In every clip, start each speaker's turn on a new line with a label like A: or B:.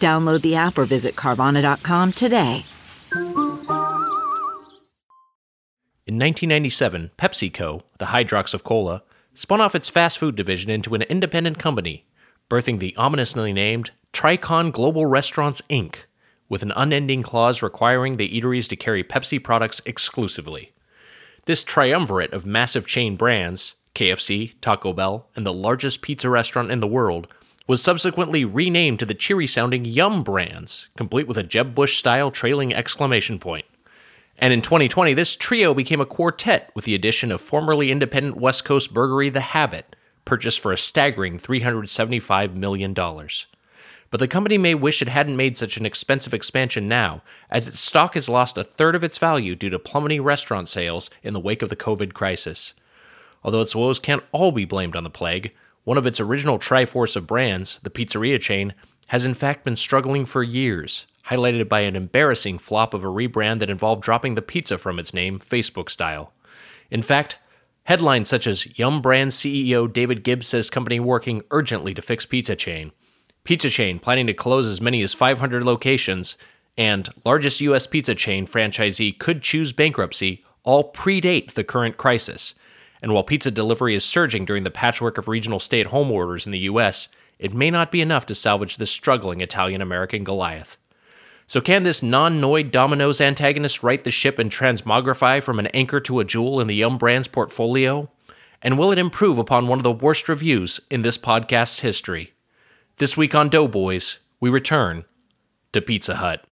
A: Download the app or visit Carvana.com today.
B: In 1997, PepsiCo, the Hydrox of Cola, spun off its fast food division into an independent company, birthing the ominously named Tricon Global Restaurants Inc., with an unending clause requiring the eateries to carry Pepsi products exclusively. This triumvirate of massive chain brands, KFC, Taco Bell, and the largest pizza restaurant in the world, was subsequently renamed to the cheery sounding Yum brands, complete with a Jeb Bush style trailing exclamation point. And in 2020, this trio became a quartet with the addition of formerly independent West Coast burgery The Habit, purchased for a staggering $375 million. But the company may wish it hadn't made such an expensive expansion now, as its stock has lost a third of its value due to plummeting restaurant sales in the wake of the COVID crisis. Although its woes can't all be blamed on the plague, one of its original triforce of brands, the pizzeria chain, has in fact been struggling for years, highlighted by an embarrassing flop of a rebrand that involved dropping the pizza from its name, Facebook style. In fact, headlines such as Yum Brand CEO David Gibbs says company working urgently to fix pizza chain, pizza chain planning to close as many as 500 locations, and largest U.S. pizza chain franchisee could choose bankruptcy all predate the current crisis. And while pizza delivery is surging during the patchwork of regional stay at home orders in the U.S., it may not be enough to salvage this struggling Italian American Goliath. So, can this non Noid Domino's antagonist right the ship and transmogrify from an anchor to a jewel in the Yum Brands portfolio? And will it improve upon one of the worst reviews in this podcast's history? This week on Doughboys, we return to Pizza Hut.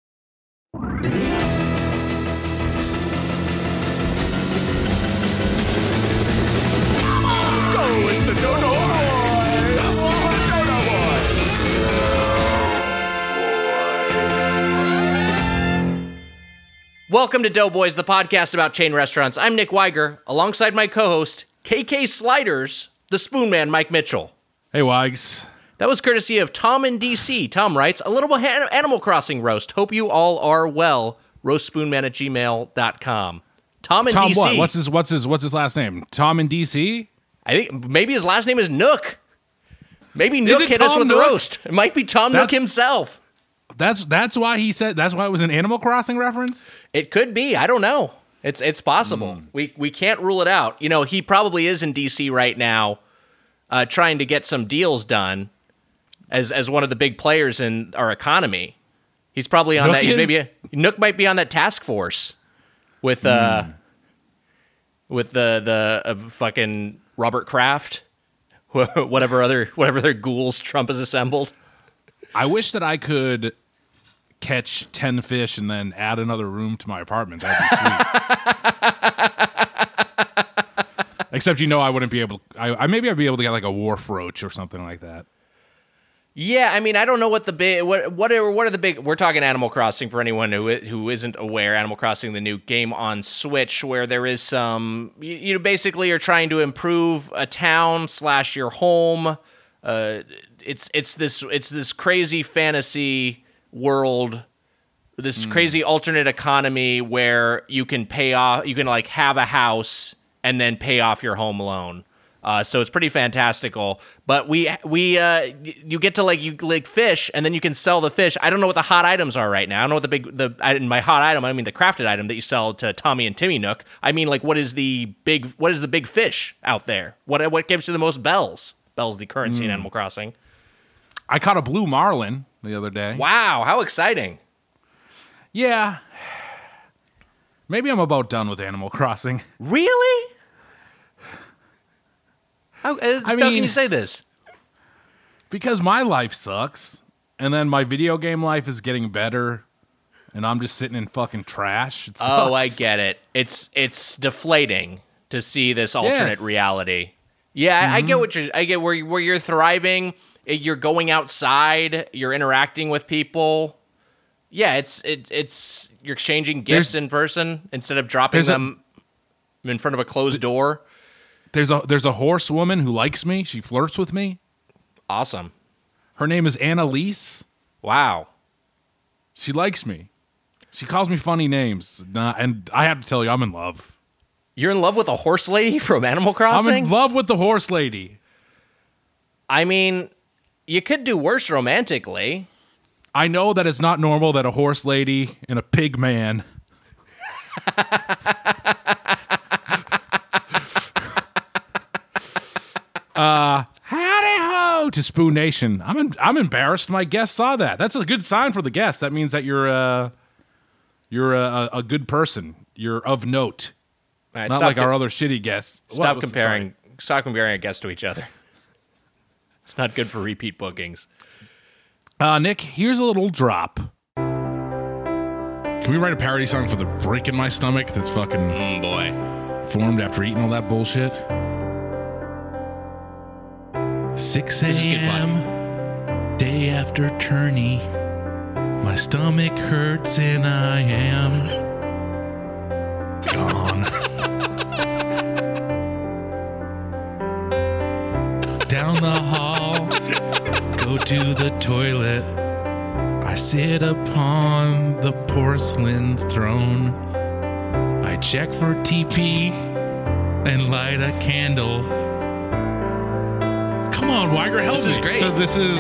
B: Welcome to Doughboys, the podcast about chain restaurants. I'm Nick Wiger, alongside my co-host KK Sliders, the Spoon Man, Mike Mitchell.
C: Hey, Wags.
B: That was courtesy of Tom in DC. Tom writes, a little Animal Crossing roast. Hope you all are well. Roastspoonman at gmail.com. Tom in
C: Tom
B: DC.
C: what? What's his what's his what's his last name? Tom in DC?
B: I think maybe his last name is Nook. Maybe Nook
C: it
B: hit us
C: Tom
B: with the roast. It might be Tom Nook himself.
C: That's that's why he said that's why it was an Animal Crossing reference?
B: It could be. I don't know. It's it's possible. We we can't rule it out. You know, he probably is in DC right now, uh, trying to get some deals done, as as one of the big players in our economy. He's probably on
C: Nook
B: that. Maybe a, Nook might be on that task force with uh with the the uh, fucking Robert Kraft, whatever other whatever other ghouls Trump has assembled.
C: I wish that I could catch 10 fish and then add another room to my apartment. That'd be sweet. Except you know I wouldn't be able I, I maybe I'd be able to get like a wharf roach or something like that.
B: Yeah, I mean, I don't know what the big what what are what are the big. We're talking Animal Crossing for anyone who who isn't aware. Animal Crossing, the new game on Switch, where there is some you, you basically are trying to improve a town slash your home. Uh, it's it's this it's this crazy fantasy world this crazy alternate economy where you can pay off you can like have a house and then pay off your home loan. Uh, so it's pretty fantastical. But we we uh, you get to like you like fish and then you can sell the fish. I don't know what the hot items are right now. I don't know what the big the in my hot item i mean the crafted item that you sell to tommy and timmy nook. I mean like what is the big what is the big fish out there? What what gives you the most bells? Bells the currency in animal crossing.
C: I caught a blue marlin the other day.
B: wow how exciting
C: Yeah. Maybe I'm about done with Animal Crossing.
B: Really? How, uh, how can you say this?
C: because my life sucks and then my video game life is getting better and i'm just sitting in fucking trash It
B: Oh, I get it. It's it's deflating to see this alternate
C: Yes. Mm-hmm.
B: reality. Yeah, I, I get what you're. I get where where you're thriving. You're going outside. You're interacting with people. Yeah, it's it, it's you're exchanging gifts
C: There's-
B: in person instead of dropping
C: there's a-
B: them in front of a closed door.
C: There's a there's a horsewoman who likes me. She flirts with me.
B: Awesome.
C: Her name is Annalise.
B: Wow.
C: She likes me. She calls me funny names. Nah, and I have to tell you, I'm in love.
B: You're in love with a horse lady from Animal Crossing?
C: I'm in love with the horse lady.
B: I mean, you could do worse romantically.
C: I know that it's not normal that a horse lady and a pig man. uh, howdy ho to Spoon Nation. I'm em- I'm embarrassed. My guest saw that. That's a good sign for the guest. That means that you're uh you're a, a good person. You're of note,
B: right,
C: not like
B: co-
C: our other shitty guests.
B: Stop
C: What?
B: comparing.
C: Sorry.
B: Stop comparing our guests to each other. It's not good for repeat bookings.
C: Uh, Nick, here's a little drop. Can we write a parody song for the break in my stomach that's fucking
B: Mm, boy.
C: formed after eating all that bullshit? 6
B: is
C: a.m. Day after tourney. My stomach hurts and I am gone. Down the hall, go to the toilet. I sit upon the porcelain throne. I check for TP and light a candle. Come on, Wiger, help
B: This
C: me.
B: is great.
D: So this is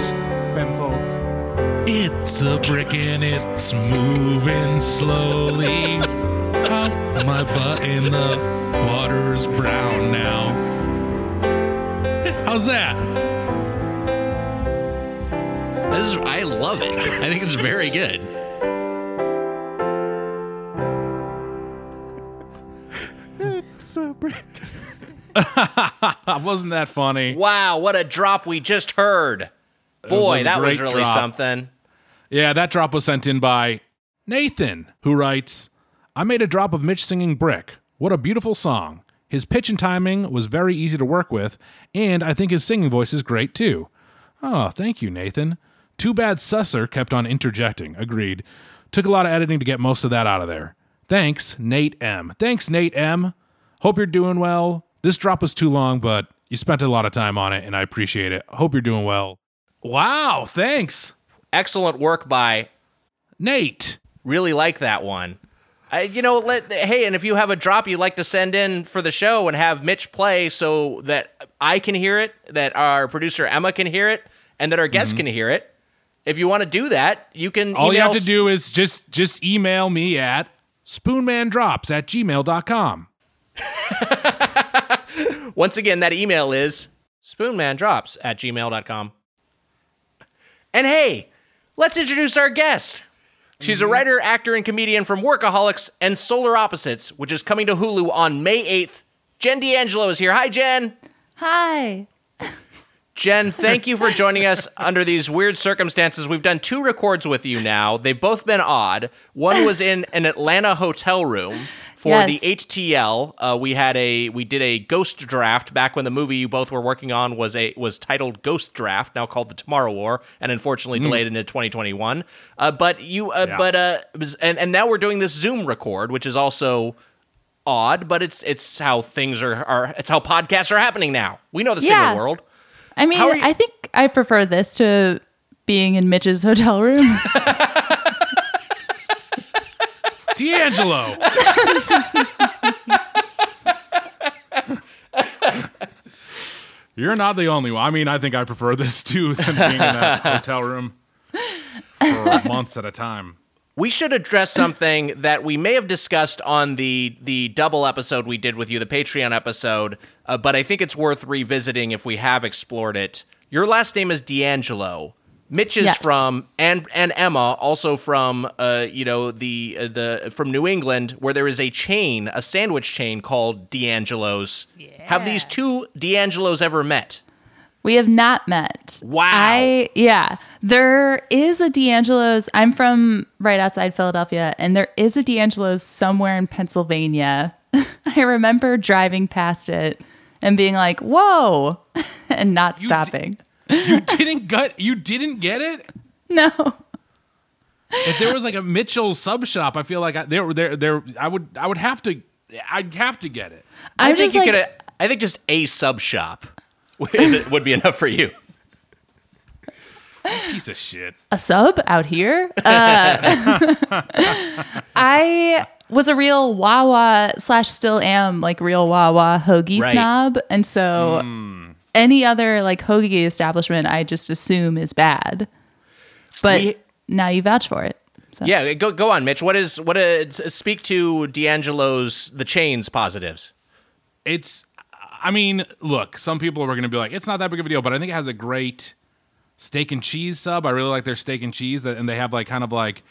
D: Ben Folds.
C: It's a brick and it's moving slowly. Oh, my butt in the water's brown now. How's that?
B: This is, I love it. I think it's very good.
C: Wasn't that funny?
B: Wow, what a drop we just heard. Boy,
C: was a
B: that was
C: great
B: really
C: drop.
B: something.
C: Yeah, that drop was sent in by Nathan, who writes I made a drop of Mitch singing Brick. What a beautiful song. His pitch and timing was very easy to work with, and I think his singing voice is great too. Oh, thank you, Nathan. Too bad Susser kept on interjecting. Agreed. Took a lot of editing to get most of that out of there. Thanks, Nate M. Thanks, Nate M. Hope you're doing well. This drop was too long, but you spent a lot of time on it, and I appreciate it. Hope you're doing well. Wow, thanks,
B: Excellent work by
C: Nate.
B: really like that one. I, you know, let hey, and if you have a drop you'd like to send in for the show and have Mitch play so that I can hear it, that our producer Emma can hear it, and that our guests can hear it. If you want to do that, you can.
C: Mm-hmm. All you have to do is just just email me at spoonmandrops at gmail.com.
B: Once again, that email is spoonmandrops at gmail.com. And hey, let's introduce our guest. She's a mm-hmm. writer, actor, and comedian from Workaholics and Solar Opposites, which is coming to Hulu on May 8th. Jen D'Angelo is here. Hi, Jen.
E: Hi.
B: Jen, thank you for joining us under these weird circumstances. We've done two records with you now. They've both been odd. One was in an Atlanta hotel room for
E: Yes.
B: the HTL. Uh, we had a we did a ghost draft back when the movie you both were working on was a was titled Ghost Draft, now called The Tomorrow War, and unfortunately delayed into 2021. Uh, but you uh,
C: Yeah.
B: but uh was- and and now we're doing this Zoom record, which is also odd, but it's it's how things are are it's how podcasts are happening now. We know the
E: Yeah.
B: single world.
E: I mean,
B: you-
E: I think I prefer this to being in Mitch's hotel room.
C: D'Angelo. You're not the only one. I mean, I think I prefer this too than being in a hotel room for months at a time.
B: We should address something that we may have discussed on the the double episode we did with you, the Patreon episode, uh, but I think it's worth revisiting if we have explored it. Your last name is D'Angelo. Mitch is
E: Yes.
B: from and and Emma also from uh you know the uh, the from New England where there is a chain a sandwich chain called D'Angelo's. Have these two D'Angelos ever met?
E: we have not met.
B: Wow.
E: I yeah. There is a D'Angelo's. I'm from right outside Philadelphia, and there is a D'Angelo's somewhere in Pennsylvania. I remember driving past it and being like, "Whoa," and not
C: You
E: stopping.
C: You didn't get you didn't get it?
E: no.
C: if there was like a Mitchell sub shop, I feel like I, there, there, there, I would, I would have to, I'd have to get it.
B: I
E: I'm
B: think
E: just
B: you
E: like,
B: could. I think just a sub shop is it would be enough for you.
C: Piece of shit.
E: a sub out here. Uh, I was a real Wawa slash still am like real Wawa hoagie
B: Right.
E: snob, and so any other like hoagie establishment, I just assume is bad. But
B: We-
E: now you vouch for it. So.
B: Yeah, go go on, Mitch. What is what? Is, speak to D'Angelo's the chains positives.
C: It's, I mean, look, some people are going to be like, it's not that big of a deal, but I think it has a great steak and cheese sub. I really like their steak and cheese, that, and they have like kind of like,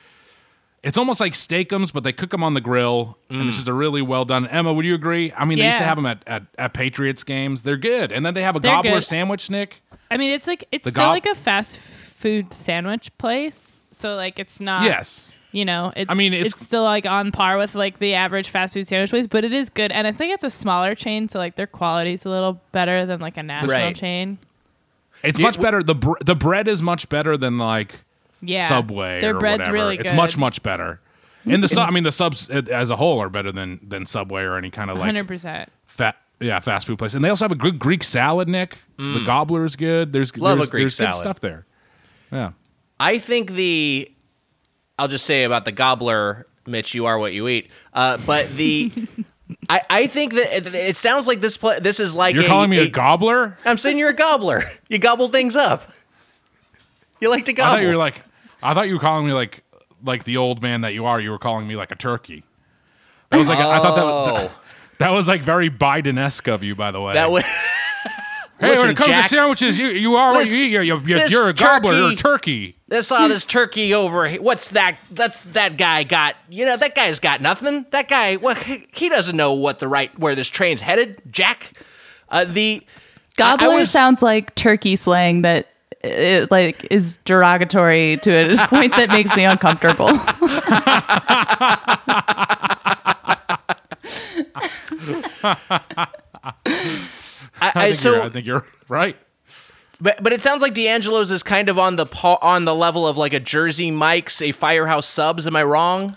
C: it's almost like steakums, but they cook them on the grill, and it's mm. just a really well done. Emma, would you agree? I mean, they used to have them at, at, at Patriots games. They're good, and then they have a
F: They're
C: gobbler
F: good.
C: sandwich, Nick.
F: I mean, it's like it's
C: The
F: still
C: gob-
F: like a fast food sandwich place. So like it's not.
C: yes,
F: You know, it's.
C: I mean,
F: it's,
C: it's-
F: still like on par with like the average fast food sandwich place, but it is good. And I think it's a smaller chain, so like their quality's a little better than like a national
B: Right.
F: chain.
C: it's
B: You-
C: much better. the br- The bread is much better than like
F: Yeah,
C: Subway.
F: Their
C: or
F: bread's
C: whatever.
F: really
C: It's
F: good.
C: much much better. And the su- I mean the subs uh, as a whole are better than than Subway or any kind of like
F: Hundred percent.
C: fat yeah fast food place. And they also have a good Greek salad, Nick. The gobbler is good. There's
B: Mm. Love a
C: there's,
B: Greek
C: there's good
B: salad.
C: stuff there. Yeah.
B: I think the. I'll just say about the gobbler, Mitch. You are what you eat. Uh, but the. I, I think that it, it sounds like this. Pla- this is like
C: You're
B: a,
C: calling me a,
B: a-
C: gobbler?
B: I'm saying you're a gobbler. You gobble things up. You like to
C: I
B: gobble.
C: thought you were like I thought you were calling me like like the old man that you are. You were calling me like a turkey. That was like I thought that was,
B: Oh.
C: that was like very Biden esque of you, by the way.
B: that was.
C: hey,
B: Listen,
C: when it comes
B: Jack,
C: to sandwiches, you you are what you eat. You're, you're,
B: this
C: you're a gobbler. You're a
B: turkey-
C: turkey.
B: I saw this turkey over. here. What's that? That's that guy got. You know that guy's got nothing. That guy. What he doesn't know what the right where this train's headed. Jack. Uh, the
E: Gobbler
B: I was-
E: sounds like turkey slang that uh, like is derogatory to a point that makes me uncomfortable.
B: I,
C: I
B: I,
C: think,
B: so
C: you're, I think you're right.
B: But but it sounds like D'Angelo's is kind of on the pa- on the level of like a Jersey Mike's, a Firehouse Subs. Am I wrong?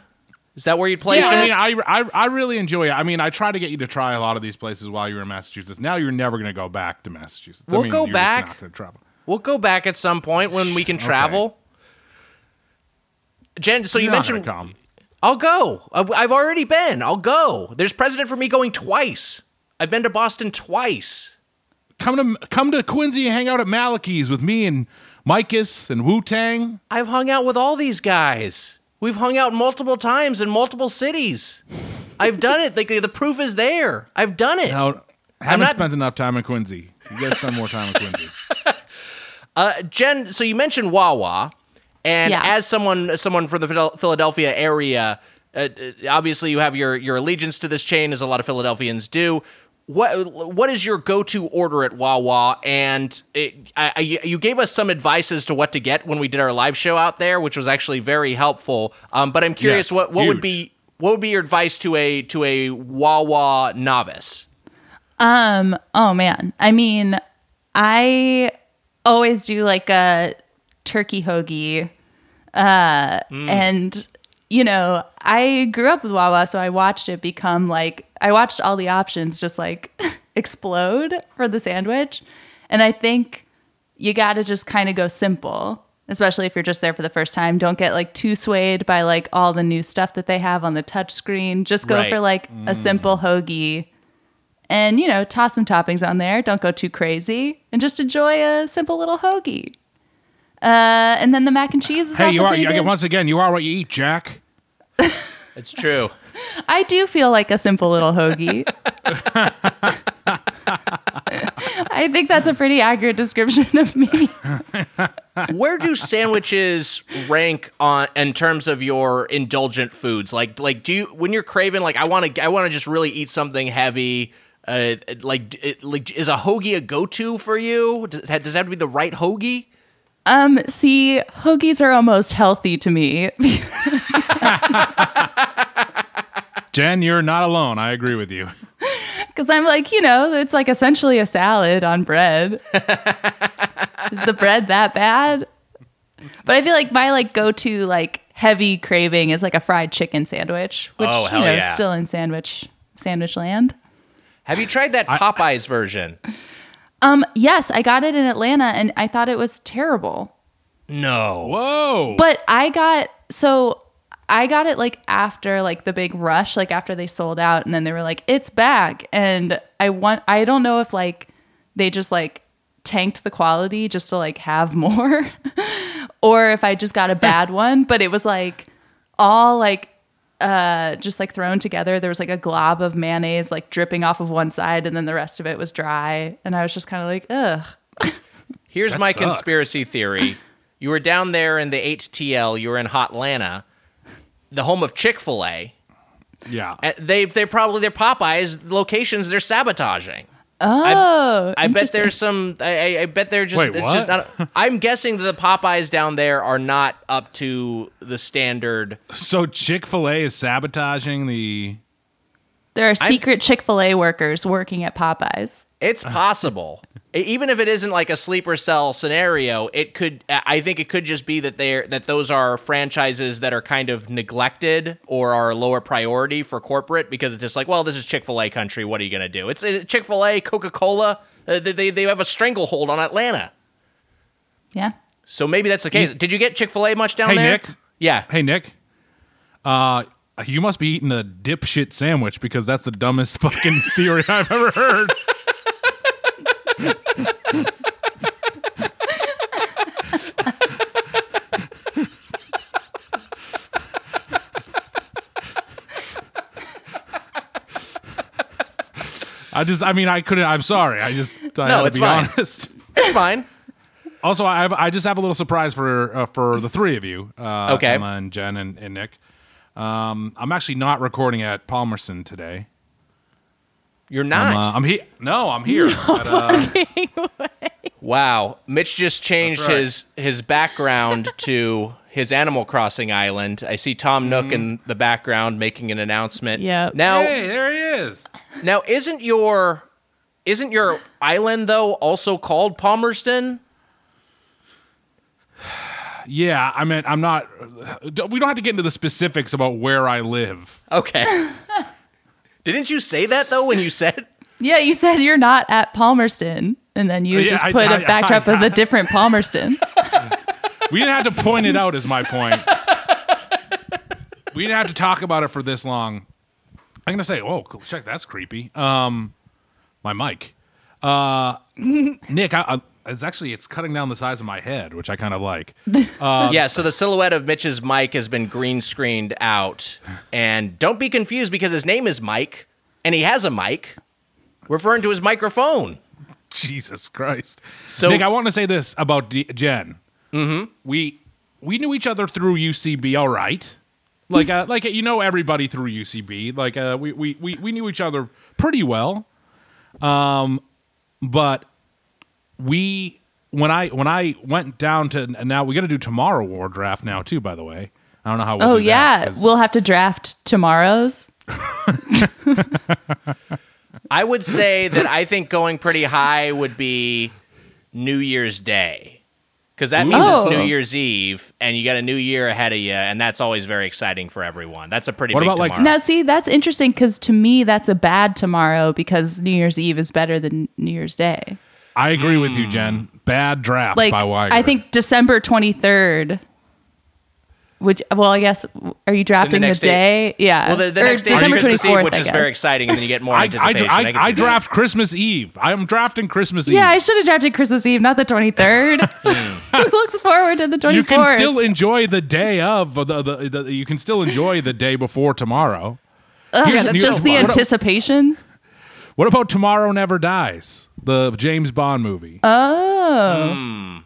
B: Is that where you'd place
C: Yeah,
B: it?
C: I mean, I, I I really enjoy it. I mean, I try to get you to try a lot of these places while you're in Massachusetts. Now you're never going to go back to Massachusetts. I
B: We'll
C: mean,
B: go
C: you're just
B: back.
C: not gonna travel.
B: We'll go back at some point when we can travel. Jen, so you
C: not
B: mentioned
C: come.
B: I'll go. I- I've already been. I'll go. There's precedent for me going twice. I've been to Boston twice.
C: Come to come to Quincy and hang out at Malachi's with me and Micus and Wu Tang.
B: I've hung out with all these guys. We've hung out multiple times in multiple cities. I've done it. Like the proof is there. I've done it.
C: Now, haven't
B: not-
C: spent enough time in Quincy. You guys spend more time in Quincy.
B: Uh, Jen, so you mentioned Wawa, and
E: Yeah.
B: as someone someone from the Philadelphia area, uh, uh, obviously you have your your allegiance to this chain, as a lot of Philadelphians do. What what is your go to order at Wawa? And it, I, I, you gave us some advice as to what to get when we did our live show out there, which was actually very helpful. Um, but I'm curious,
C: Yes,
B: what what would be what would be your advice to a to a Wawa novice?
E: Um, oh man. I mean, I always do like a turkey hoagie. Uh and you know, I grew up with Wawa, so I watched it become like I watched all the options just like explode for the sandwich. And I think you got to just kind of go simple, especially if you're just there for the first time. Don't get like too swayed by like all the new stuff that they have on the touch screen. Just go
B: Right.
E: for like a simple hoagie and you know toss some toppings on there don't go too crazy and just enjoy a simple little hoagie uh, and then the mac and cheese is
C: hey,
E: also
C: you are
E: pretty good.
C: once again. You are what you eat, Jack.
B: It's true.
E: i do feel like a simple little hoagie i think that's a pretty accurate description of me
B: where do sandwiches rank on in terms of your indulgent foods like like do you when you're craving like i want to i want to just really eat something heavy uh like it, like is a hoagie a go-to for you does, it- does that have to be the right hoagie
E: um see hoagies are almost healthy to me
C: Jen, you're not alone. I agree with you.
E: because i'm like you know it's like essentially a salad on bread is the bread that bad but i feel like my like go-to like heavy craving is like a fried chicken sandwich, which
B: Oh,
E: you know,
B: yeah.
E: is still in sandwich sandwich land.
B: Have you tried that Popeyes version?
E: Um, yes, I got it in Atlanta and I thought it was terrible.
B: No.
C: Whoa.
E: But I got so I got it like after like the big rush, like after they sold out, and then they were like, "It's back." And I want I don't know if like they just like tanked the quality just to like have more, or if I just got a bad one. But it was like all like uh just like thrown together. There was like a glob of mayonnaise like dripping off of one side, and then the rest of it was dry. And I was just kind of like, ugh.
B: Here's
C: That
B: my
C: sucks.
B: conspiracy theory. You were down there in the HTL. You were in Hotlanta, the home of Chick Fil A.
C: yeah.
B: They they probably their Popeyes locations they're sabotaging.
E: Oh,
B: I bet there's some. I, I- I bet they're just.
C: Wait,
B: it's
C: what?
B: just not, I'm guessing that the Popeyes down there are not up to the standard.
C: So Chick Fil A is sabotaging the.
E: There are secret Chick Fil A workers working at Popeyes.
B: It's possible. Even if it isn't like a sleeper cell scenario, it could. I think it could just be that they're that those are franchises that are kind of neglected or are a lower priority for corporate because it's just like, well, this is Chick Fil A country. What are you gonna do? It's uh, Chick Fil A, Coca Cola. Uh, they they they have a stranglehold on Atlanta.
E: Yeah.
B: So maybe that's the case. Did you get Chick Fil A much down
C: Hey,
B: there?
C: Nick.
B: Yeah.
C: Hey Nick. Uh, you must be eating a dipshit sandwich because that's the dumbest fucking theory I've ever heard. I just, I mean, I couldn't. I'm sorry. I just, I
B: No,
C: had to
B: it's
C: be
B: fine.
C: honest.
B: It's fine.
C: Also, I have, I just have a little surprise for uh, for the three of you. Uh,
B: Okay.
C: Emma and Jen and, and Nick. Um, I'm actually not recording at Palmerston today.
B: You're
C: I'm,
B: not.
C: uh, I'm here. No, I'm here. At, uh,
B: Wow, Mitch just changed
C: right.
B: his his background to his Animal Crossing island. I see Tom Nook in the background making an announcement.
F: Yeah.
B: Now,
C: hey, there he is.
B: now isn't your isn't your island though also called Palmerston?
C: Yeah, I mean, I'm not. We don't have to get into the specifics about where I live.
B: Okay. Didn't you say that though when you said?
E: Yeah, you said you're not at Palmerston, and then you
C: Yeah,
E: just
C: I-
E: put a
C: I-
E: backdrop
C: I-
E: of a different Palmerston.
C: We didn't have to point it out. Is my point. We didn't have to talk about it for this long. I'm gonna say, oh, cool, check, that's creepy. Um, my mic. Uh, Nick, I, I, it's actually it's cutting down the size of my head, which I kind of like.
B: yeah, so the silhouette of Mitch's mic has been green screened out. And don't be confused because his name is Mike and he has a mic referring to his microphone.
C: Jesus Christ.
B: So-
C: Nick, I want to say this about D- Jen. Mm-hmm. We we knew each other through UCB, all right. Like uh, like you know everybody through UCB. Like uh, we, we we we knew each other pretty well. Um, but we when I when I went down to and now we got to do tomorrow war draft now too. By the way, I don't know how. We'll
E: oh
C: do that,
E: we'll have to draft tomorrow's.
B: I would say that I think going pretty high would be New Year's Day. Because that means
E: Oh.
B: it's New Year's Eve and you got a new year ahead of you, and that's always very exciting for everyone. That's a pretty
C: What
B: big
C: about, like-
E: Now, see, that's interesting because to me, that's a bad tomorrow because New Year's Eve is better than New Year's Day.
C: I agree with you, hmm. Jen. Bad draft
E: Like,
C: by Wire.
E: I think December 23rd. Which, well, I guess, are you drafting the,
B: next
E: day? Yeah.
B: well, the, the
E: Or
B: next day
E: December
B: Christmas
E: 24th,
B: Eve, which
E: I
B: is very exciting, and then you get more
C: I, I,
B: anticipation.
C: I,
B: can
C: I
B: see that.
C: draft Christmas Eve. I'm drafting Christmas Eve.
E: Yeah, I should have drafted Christmas Eve, not the 23rd. Hmm. Who looks forward to the 24th?
C: you can still enjoy the day of the, the, the, you can still enjoy the day before tomorrow.
E: Ugh,
C: Here's-
E: that's just
C: know,
E: the
C: what-
E: anticipation.
C: What about Tomorrow Never Dies, the James Bond movie?
E: Oh.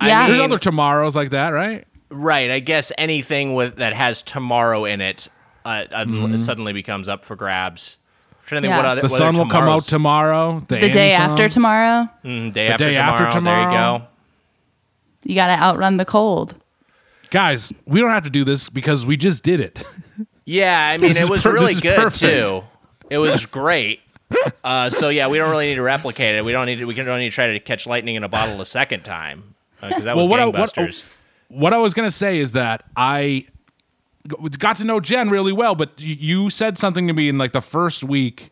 B: I
E: Yeah.
C: There's
B: mean-
C: other tomorrows like that, right?
B: Right. I guess anything with that has tomorrow in it uh, uh,
C: Mm-hmm.
B: suddenly becomes up for grabs. I'm trying to think
E: Yeah.
B: what other
C: The
B: what
C: sun will come out tomorrow. The,
E: the day
C: Annie
E: after tomorrow,
B: Mm, day, after,
C: day
B: tomorrow.
C: after
B: There you go.
E: you got to outrun the cold.
C: Guys, we don't have to do this because we just did it.
B: Yeah, I mean it was
C: per-
B: really good
C: perfect.
B: too. It was great. Uh, so yeah, we don't really need to replicate it. We don't need to. We can don't need to try to catch lightning in a bottle a second time because that was
C: what I- what- what I was gonna say is that I got to know Jen really well, but you said something to me in like the first week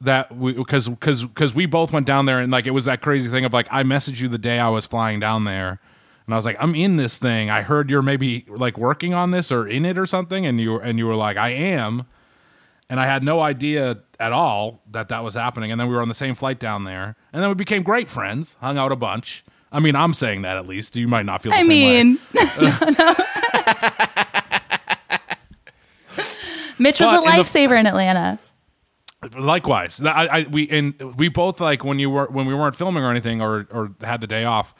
C: that we because because because we both went down there and like it was that crazy thing of like I messaged you the day I was flying down there. And I was like, I'm in this thing. I heard you're maybe like working on this or in it or something, and you and you were like, I am, and I had no idea at all that that was happening. And then we were on the same flight down there, and then we became great friends, hung out a bunch. I mean, I'm saying that at least. You might not feel. The
E: I
C: same way.
E: mean, Mitch was
C: But
E: a
C: in the-
E: lifesaver in Atlanta.
C: Likewise, I, I we and we both like when you were when we weren't filming or anything or or had the day off,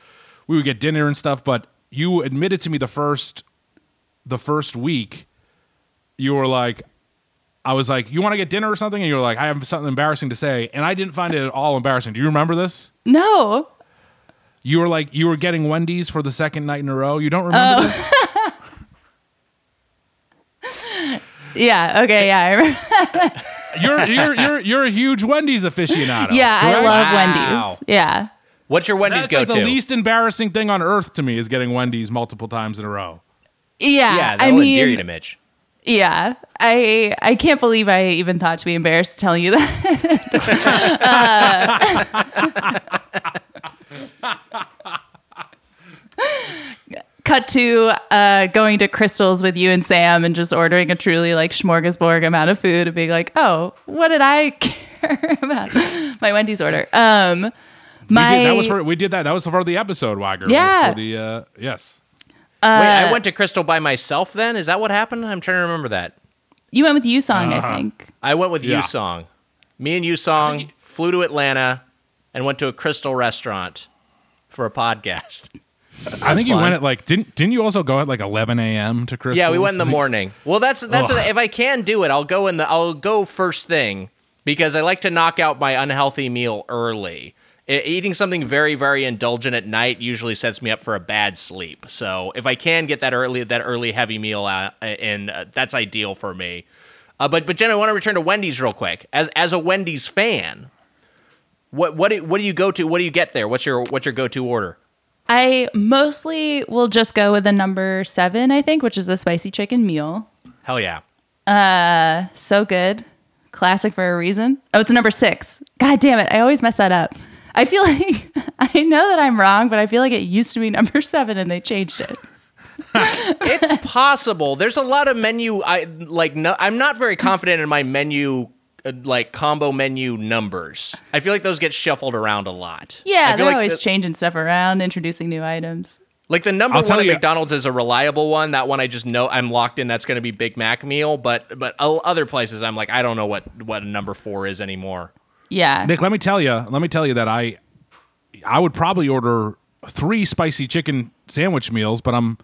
C: we would get dinner and stuff. But you admitted to me the first the first week, you were like, I was like, you want to get dinner or something, and you were like, I have something embarrassing to say, and I didn't find it at all embarrassing. Do you remember this?
E: No.
C: You were like, you were getting Wendy's for the second night in a row. You don't remember oh. this?
E: Yeah. Okay. Yeah. I remember.
C: You're you're you're you're a huge Wendy's aficionado.
E: yeah. I love
B: Wow.
E: Wendy's. Yeah.
B: What's your Wendy's
C: That's
B: go
C: like
B: to?
C: the least embarrassing thing on earth to me is getting Wendy's multiple times in a row.
E: Yeah.
B: yeah,
E: I
B: that'll endear you to Mitch.
E: Yeah. I I can't believe I even thought to be embarrassed telling you that. Uh, cut to uh, going to Krystal's with you and Sam and just ordering a truly like smorgasbord amount of food and being like, oh, what did I care about my Wendy's order? Um, my
C: we did, that was for we did that. That was for the episode, Wagger.
E: Yeah.
C: For the uh, yes.
B: Wait, I uh, went to Krystal by myself then? Is that what happened? I'm trying to remember that.
E: you went with Yusong, I uh-huh. think.
B: I went with
C: Yeah.
B: Yusong. Me and Yusong flew to Atlanta and went to a Krystal restaurant for a podcast.
C: I think you went at like didn't didn't you also go at like 11 a.m. to Krystal?
B: Yeah, we went in the morning. Well, that's that's
C: Ugh.
B: if I can do it, I'll go in the I'll go first thing because I like to knock out my unhealthy meal early. Eating something very very indulgent at night usually sets me up for a bad sleep. So if I can get that early that early heavy meal out, and uh, that's ideal for me. Uh, but but Jen, I want to return to Wendy's real quick. As as a Wendy's fan, what what do, what do you go to? What do you get there? What's your what's your go to order?
E: I mostly will just go with the number seven, I think, which is the spicy chicken meal.
B: Hell yeah.
E: So good. Classic for a reason. Oh, it's a number six. God damn it. I always mess that up. I feel like I know that I'm wrong, but I feel like it used to be number seven and they changed it.
B: it's possible. There's a lot of menu. I like. No, I'm not very confident in my menu, uh, like combo menu numbers. I feel like those get shuffled around a lot. I
E: Yeah,
B: feel
E: they're
B: like
E: always
B: the,
E: changing stuff around, introducing new items.
B: like the number
C: I'll
B: one at
C: you-
B: McDonald's is a reliable one. That one I just know I'm locked in. That's going to be Big Mac meal. But but other places I'm like I don't know what what number four is anymore.
E: Yeah.
C: Nick, let me tell you, let me tell you that I I would probably order three spicy chicken sandwich meals, but I'm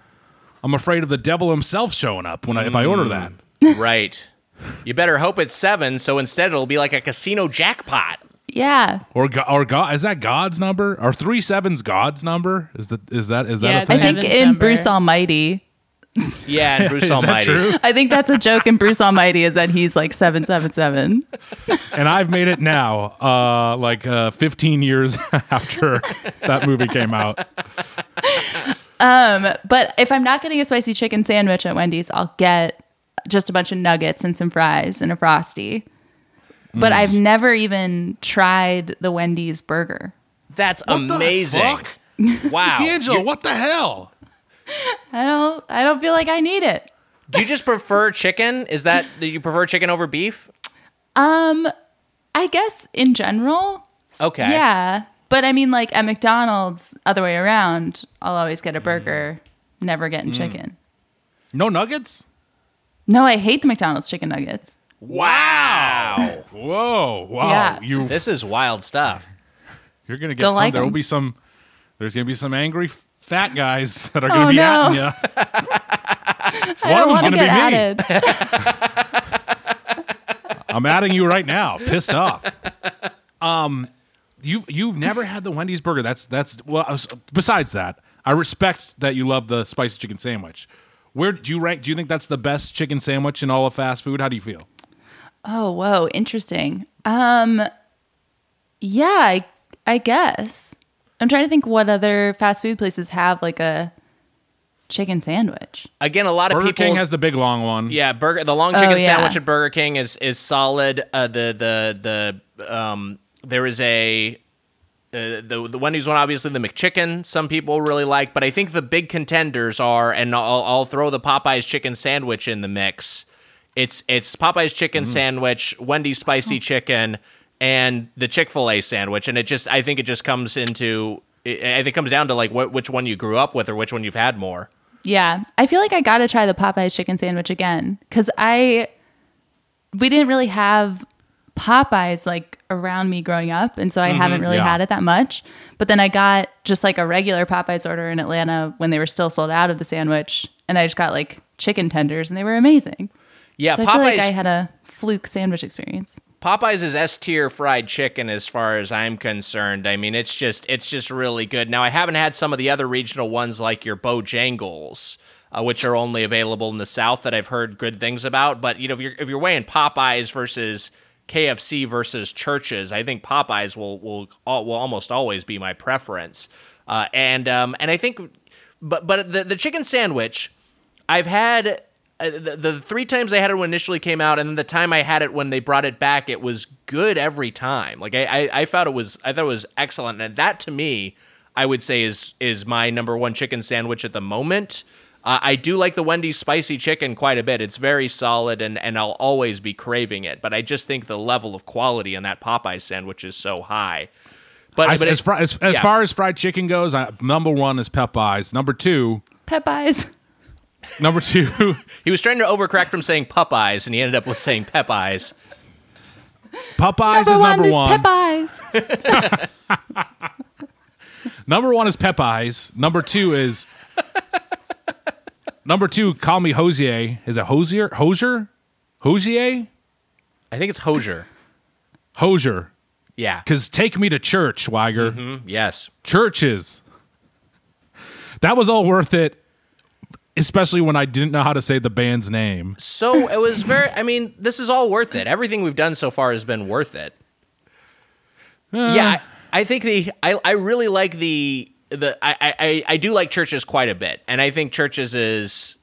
C: I'm afraid of the devil himself showing up when I, if I order that. Mm.
B: right. You better hope it's seven. So instead it'll be like a casino jackpot.
E: Yeah.
C: Or Go- or God is that God's number? Or three sevens God's number? Is that is that is that
F: Yeah,
C: a
F: it's
E: I
C: thing?
E: think
F: Heaven's
E: in
F: number.
E: Bruce Almighty.
B: Yeah, and Bruce
C: is that
B: Almighty.
C: true?
E: I think that's a joke in Bruce Almighty is that he's like 777.
C: and I've made it now, uh, like uh, 15 years after that movie came out.
E: But if I'm not getting a spicy chicken sandwich at Wendy's, I'll get just a bunch of nuggets and some fries and a frosty. But
C: Mm.
E: I've never even tried the Wendy's burger.
B: That's
C: the
B: amazing.
C: fuck?
B: Wow.
C: D'Angelo,
B: You-
C: what the hell?
E: I don't I don't feel like I need it.
B: Do you just prefer chicken? Is that do you prefer chicken over beef?
E: Um I guess in general,
B: Okay.
E: yeah. But I mean like at McDonald's, other way around, I'll always get a
C: Mm.
E: burger, never getting chicken.
C: No nuggets?
E: No, I hate the McDonald's chicken nuggets.
B: Wow.
C: Whoa! Wow!
E: Yeah.
C: You
B: this is wild stuff.
C: you're gonna get
E: Don't
C: some.
E: like
C: there will be some. There's gonna be some angry f- fat guys that are gonna
E: Oh,
C: be
E: no.
C: at you. One of them's gonna
E: get
C: be me.
E: added.
C: I'm adding you right now. Pissed off. Um, you you've never had the Wendy's burger. That's that's well. Besides that, I respect that you love the spicy chicken sandwich. Where do you rank? Do you think that's the best chicken sandwich in all of fast food? How do you feel?
E: Oh, whoa, interesting. Um yeah, I, I guess. I'm trying to think what other fast food places have like a chicken sandwich.
B: Again, a lot of
C: Burger
B: people
C: King has the big long one.
B: Yeah, burger. The long chicken
E: Oh, yeah.
B: sandwich at Burger King is is solid. Uh, the the the um there is a uh, the the Wendy's one obviously the McChicken some people really like, but I think the big contenders are, and I'll, I'll throw the Popeyes chicken sandwich in the mix. It's it's Popeyes chicken sandwich, Wendy's spicy chicken, and the Chick Fil A sandwich, and it just I think it just comes into I think it comes down to like what which one you grew up with or which one you've had more.
E: Yeah, I feel like I got to try the Popeyes chicken sandwich again because I we didn't really have Popeyes like around me growing up, and so I mm-hmm. haven't really
C: yeah.
E: had it that much. But then I got just like a regular Popeyes order in Atlanta when they were still sold out of the sandwich, and I just got like chicken tenders, and they were amazing.
B: Yeah,
E: so I
B: Popeyes
E: feel like I had a fluke sandwich experience.
B: Popeyes is S tier fried chicken as far as I'm concerned. I mean, it's just it's just really good. Now I haven't had some of the other regional ones like your Bojangles, uh, which are only available in the South that I've heard good things about. But you know, if you're if you're weighing Popeyes versus KFC versus Church's, I think Popeyes will will will almost always be my preference. Uh, and um, and I think, but but the the chicken sandwich, I've had the, the three times I had it when it initially came out, and then the time I had it when they brought it back, it was good every time. Like I, I, I thought it was, I thought it was excellent, and that to me, I would say is is my number one chicken sandwich at the moment. Uh, I do like the Wendy's spicy chicken quite a bit. It's very solid, and and I'll always be craving it. But I just think the level of quality in that Popeye sandwich is so high. But,
C: As,
B: but
C: as,
B: it-
C: far, as, as
B: yeah.
C: far as fried chicken goes, I, number one is Popeyes. Number two,
E: Popeyes.
C: Number two,
B: he was trying to overcorrect from saying Popeyes, and he ended up with saying Pepeyes.
C: Popeyes
E: Number
C: is
E: one
C: number
E: is
C: one.
E: Popeyes.
C: Number one is Popeyes. Number two is number two. Call me Hozier. Is it Hozier? Hozier? Hozier?
B: I think it's Hozier.
C: Hozier.
B: Yeah.
C: Because take me to church, Wiger.
B: Mm, Yes.
C: Church's. That was all worth it, especially when I didn't know how to say the band's name.
B: So it was very. I mean, this is all worth it. Everything we've done so far has been worth it. Uh. yeah, I, I think the. I, I really like the the. I, I I do like Church's quite a bit, and I think Church's is.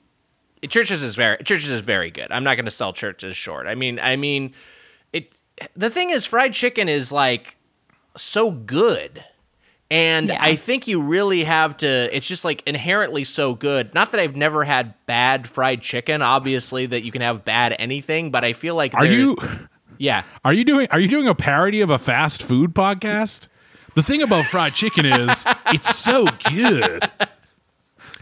B: Church's is very Church's is very good. I'm not going to sell Church's short. I mean, I mean, it. The thing is, fried chicken is like so good. And
E: Yeah.
B: I think you really have to, it's just like inherently so good. Not that I've never had bad fried chicken, obviously, that you can have bad anything, but I feel like.
C: Are you
B: Yeah.
C: are you doing are you doing a parody of a fast food podcast? The thing about fried chicken is it's so good.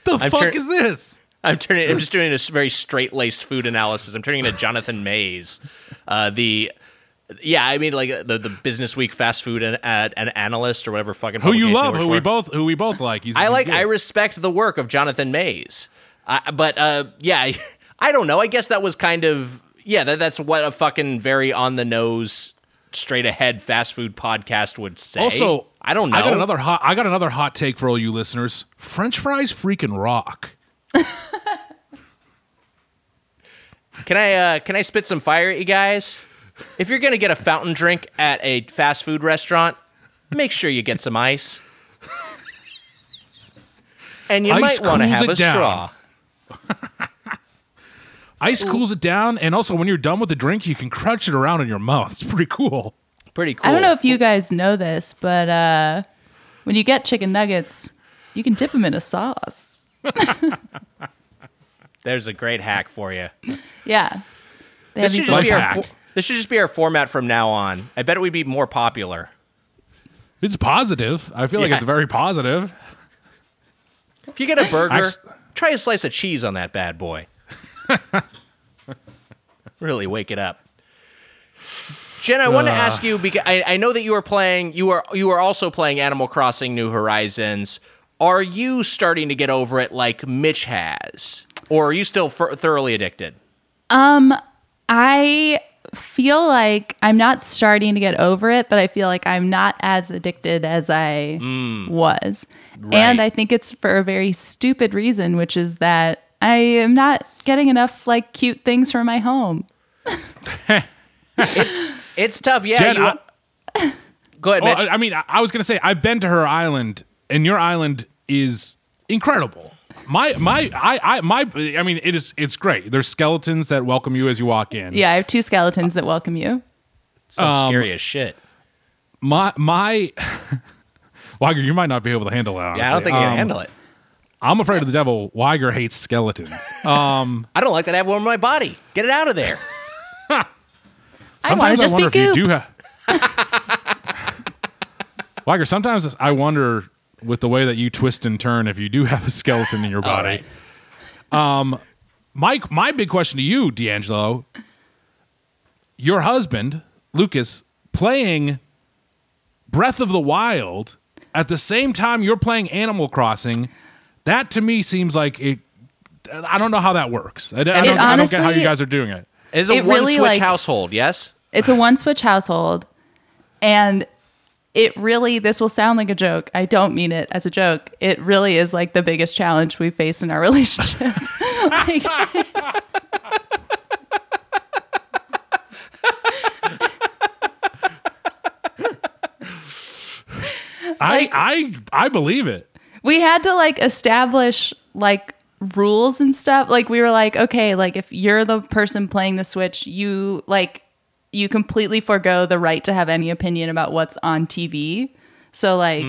C: The
B: I'm
C: fuck
B: tur-
C: is this?
B: I'm turning. I'm just doing a s- very straight laced food analysis. I'm turning into Jonathan Maze, uh, the yeah. I mean, like uh, the the Business Week fast food an, ad, an analyst or whatever fucking.
C: Who you love? Who we both who we both like? He's,
B: I
C: he's
B: like.
C: good.
B: I respect the work of Jonathan Maze. I but uh, yeah, I, I don't know. I guess that was kind of yeah. That, that's what a fucking very on the nose, straight ahead fast food podcast would say.
C: Also,
B: I don't know.
C: I got another hot. I got another hot take for all you listeners. French fries freaking rock.
B: Can I uh, can I spit some fire at you guys? If you're gonna get a fountain drink at a fast food restaurant, make sure you get some ice, and you
C: Ice
B: might want to
C: cools
B: have
C: it
B: a
C: down.
B: straw.
C: Ice cools it down, and also when you're done with the drink, you can crunch it around in your mouth. It's pretty cool.
B: Pretty cool.
E: I don't know if you guys know this, but uh, when you get chicken nuggets, you can dip them in a sauce.
B: There's a great hack for you.
E: Yeah. They
B: This
E: have
B: should just be
E: little
B: our
C: hack.
B: fo-
E: hacks.
B: This should just be our format from now on. I bet we'd be more popular.
C: It's positive. I feel like
B: Yeah.
C: it's very positive.
B: If you get a burger,
C: Actu-
B: try a slice of cheese on that bad boy. really wake it up. Jen, I want to uh. ask you because I, I know that you are playing. You are you are also playing Animal Crossing: New Horizons. Are you starting to get over it like Mitch has, or are you still f- thoroughly addicted?
E: Um, I feel like I'm not starting to get over it, but I feel like I'm not as addicted as I mm. was. And I think it's for a very stupid reason, which is that I am not getting enough like cute things for my home.
B: It's it's tough. Yeah.
C: Jen,
B: you,
C: I-
B: go ahead,
C: Well,
B: Mitch.
C: I, I mean, I, I was gonna say I've been to her island, and your island is incredible. My my I I my I mean it is it's great. There's skeletons that welcome you as you walk in.
E: Yeah, I have two skeletons that welcome you.
B: Sounds
C: Um,
B: scary as shit.
C: My my Wiger, you might not be able to handle that.
B: Yeah, I don't think I can handle it.
C: I'm afraid of the devil. Wiger hates skeletons. Um,
B: I don't like that I have one in my body. Get it out of there.
C: Sometimes
E: want to just be
C: wonder if you do have. Wiger, sometimes I wonder with the way that you twist and turn if you do have a skeleton in your body. Um,
B: right.
C: Mike, my big question to you, D'Angelo, your husband, Lucas, playing Breath of the Wild at the same time you're playing Animal Crossing, that to me seems like it. I don't know how that works. I, I don't,
B: it
C: I don't get how you guys are doing it.
B: It is a
E: It
B: one
E: really,
B: switch
E: like-
B: household, yes?
E: It's a one switch household. And it really, this will sound like a joke. I don't mean it as a joke. It really is like the biggest challenge we've faced in our relationship. like,
C: I, I I believe it.
E: we had to like establish like rules and stuff. Like we were like, okay, like if you're the person playing the Switch, you like you completely forego the right to have any opinion about what's on TV. So like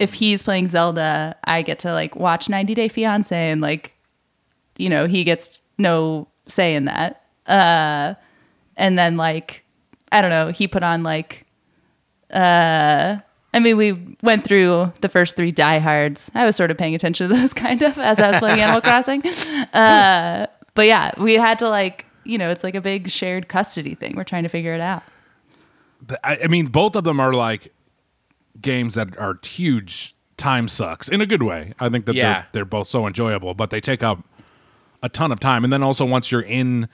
E: if he's playing Zelda, I get to like watch 90 Day Fiance and like you know, he gets no say in that. Uh and then like I don't know, he put on like uh I mean, we went through the first three diehards. I was sort of paying attention to those kind of as I was playing Animal Crossing. Uh, but yeah, we had to like, you know, it's like a big shared custody thing. We're trying to figure it out.
C: I, I mean, both of them are like games that are huge time sucks in a good way. I think that
B: Yeah.
C: they're they're both so enjoyable, but they take up a ton of time. And then also once you're in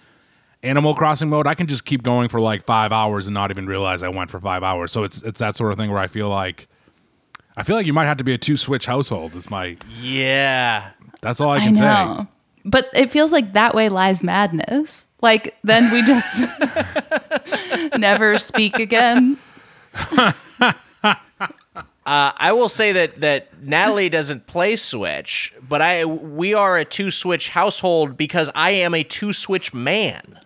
C: Animal Crossing mode, I can just keep going for like five hours and not even realize I went for five hours. So it's it's that sort of thing where I feel like I feel like you might have to be a two switch household. Is my
B: Yeah.
C: that's all I
E: I
C: can
E: know. But it feels like that way lies madness. Like then we just never speak again.
B: Uh, I will say that that Natalie doesn't play Switch, but I we are a two Switch household because I am a two Switch man.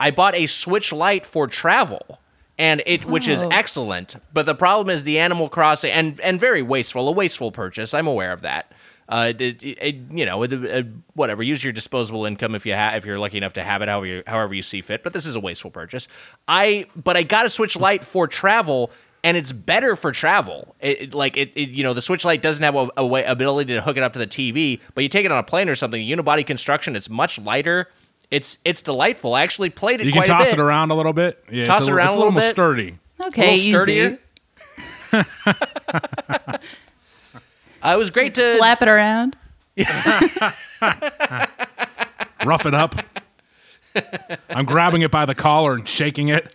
B: I bought a Switch Lite for travel, and it which is
E: Oh.
B: excellent. But the problem is the Animal Crossing and and very wasteful, a wasteful purchase. I'm aware of that. Uh, it, it- it- you know, it- it- whatever. Use your disposable income if you have, if you're lucky enough to have it, however you, however you see fit. But this is a wasteful purchase. I, but I got a Switch Lite for travel, and it's better for travel. It, it- like it, it, you know, the Switch Lite doesn't have a, a way ability to hook it up to the TV, but you take it on a plane or something, unibody construction. It's much lighter. It's it's delightful. I actually played it
C: say. You
B: quite
C: can
B: a
C: toss
B: bit.
C: it around a little bit. Yeah,
B: Toss
C: it's
B: it
C: a,
B: around
C: it's
B: a
C: a little
B: little
C: more
B: bit.
C: sturdy.
E: Okay,
B: little sturdier. Uh, it was great to
E: Slap it around.
C: rough it up. I'm grabbing it by the collar and shaking it.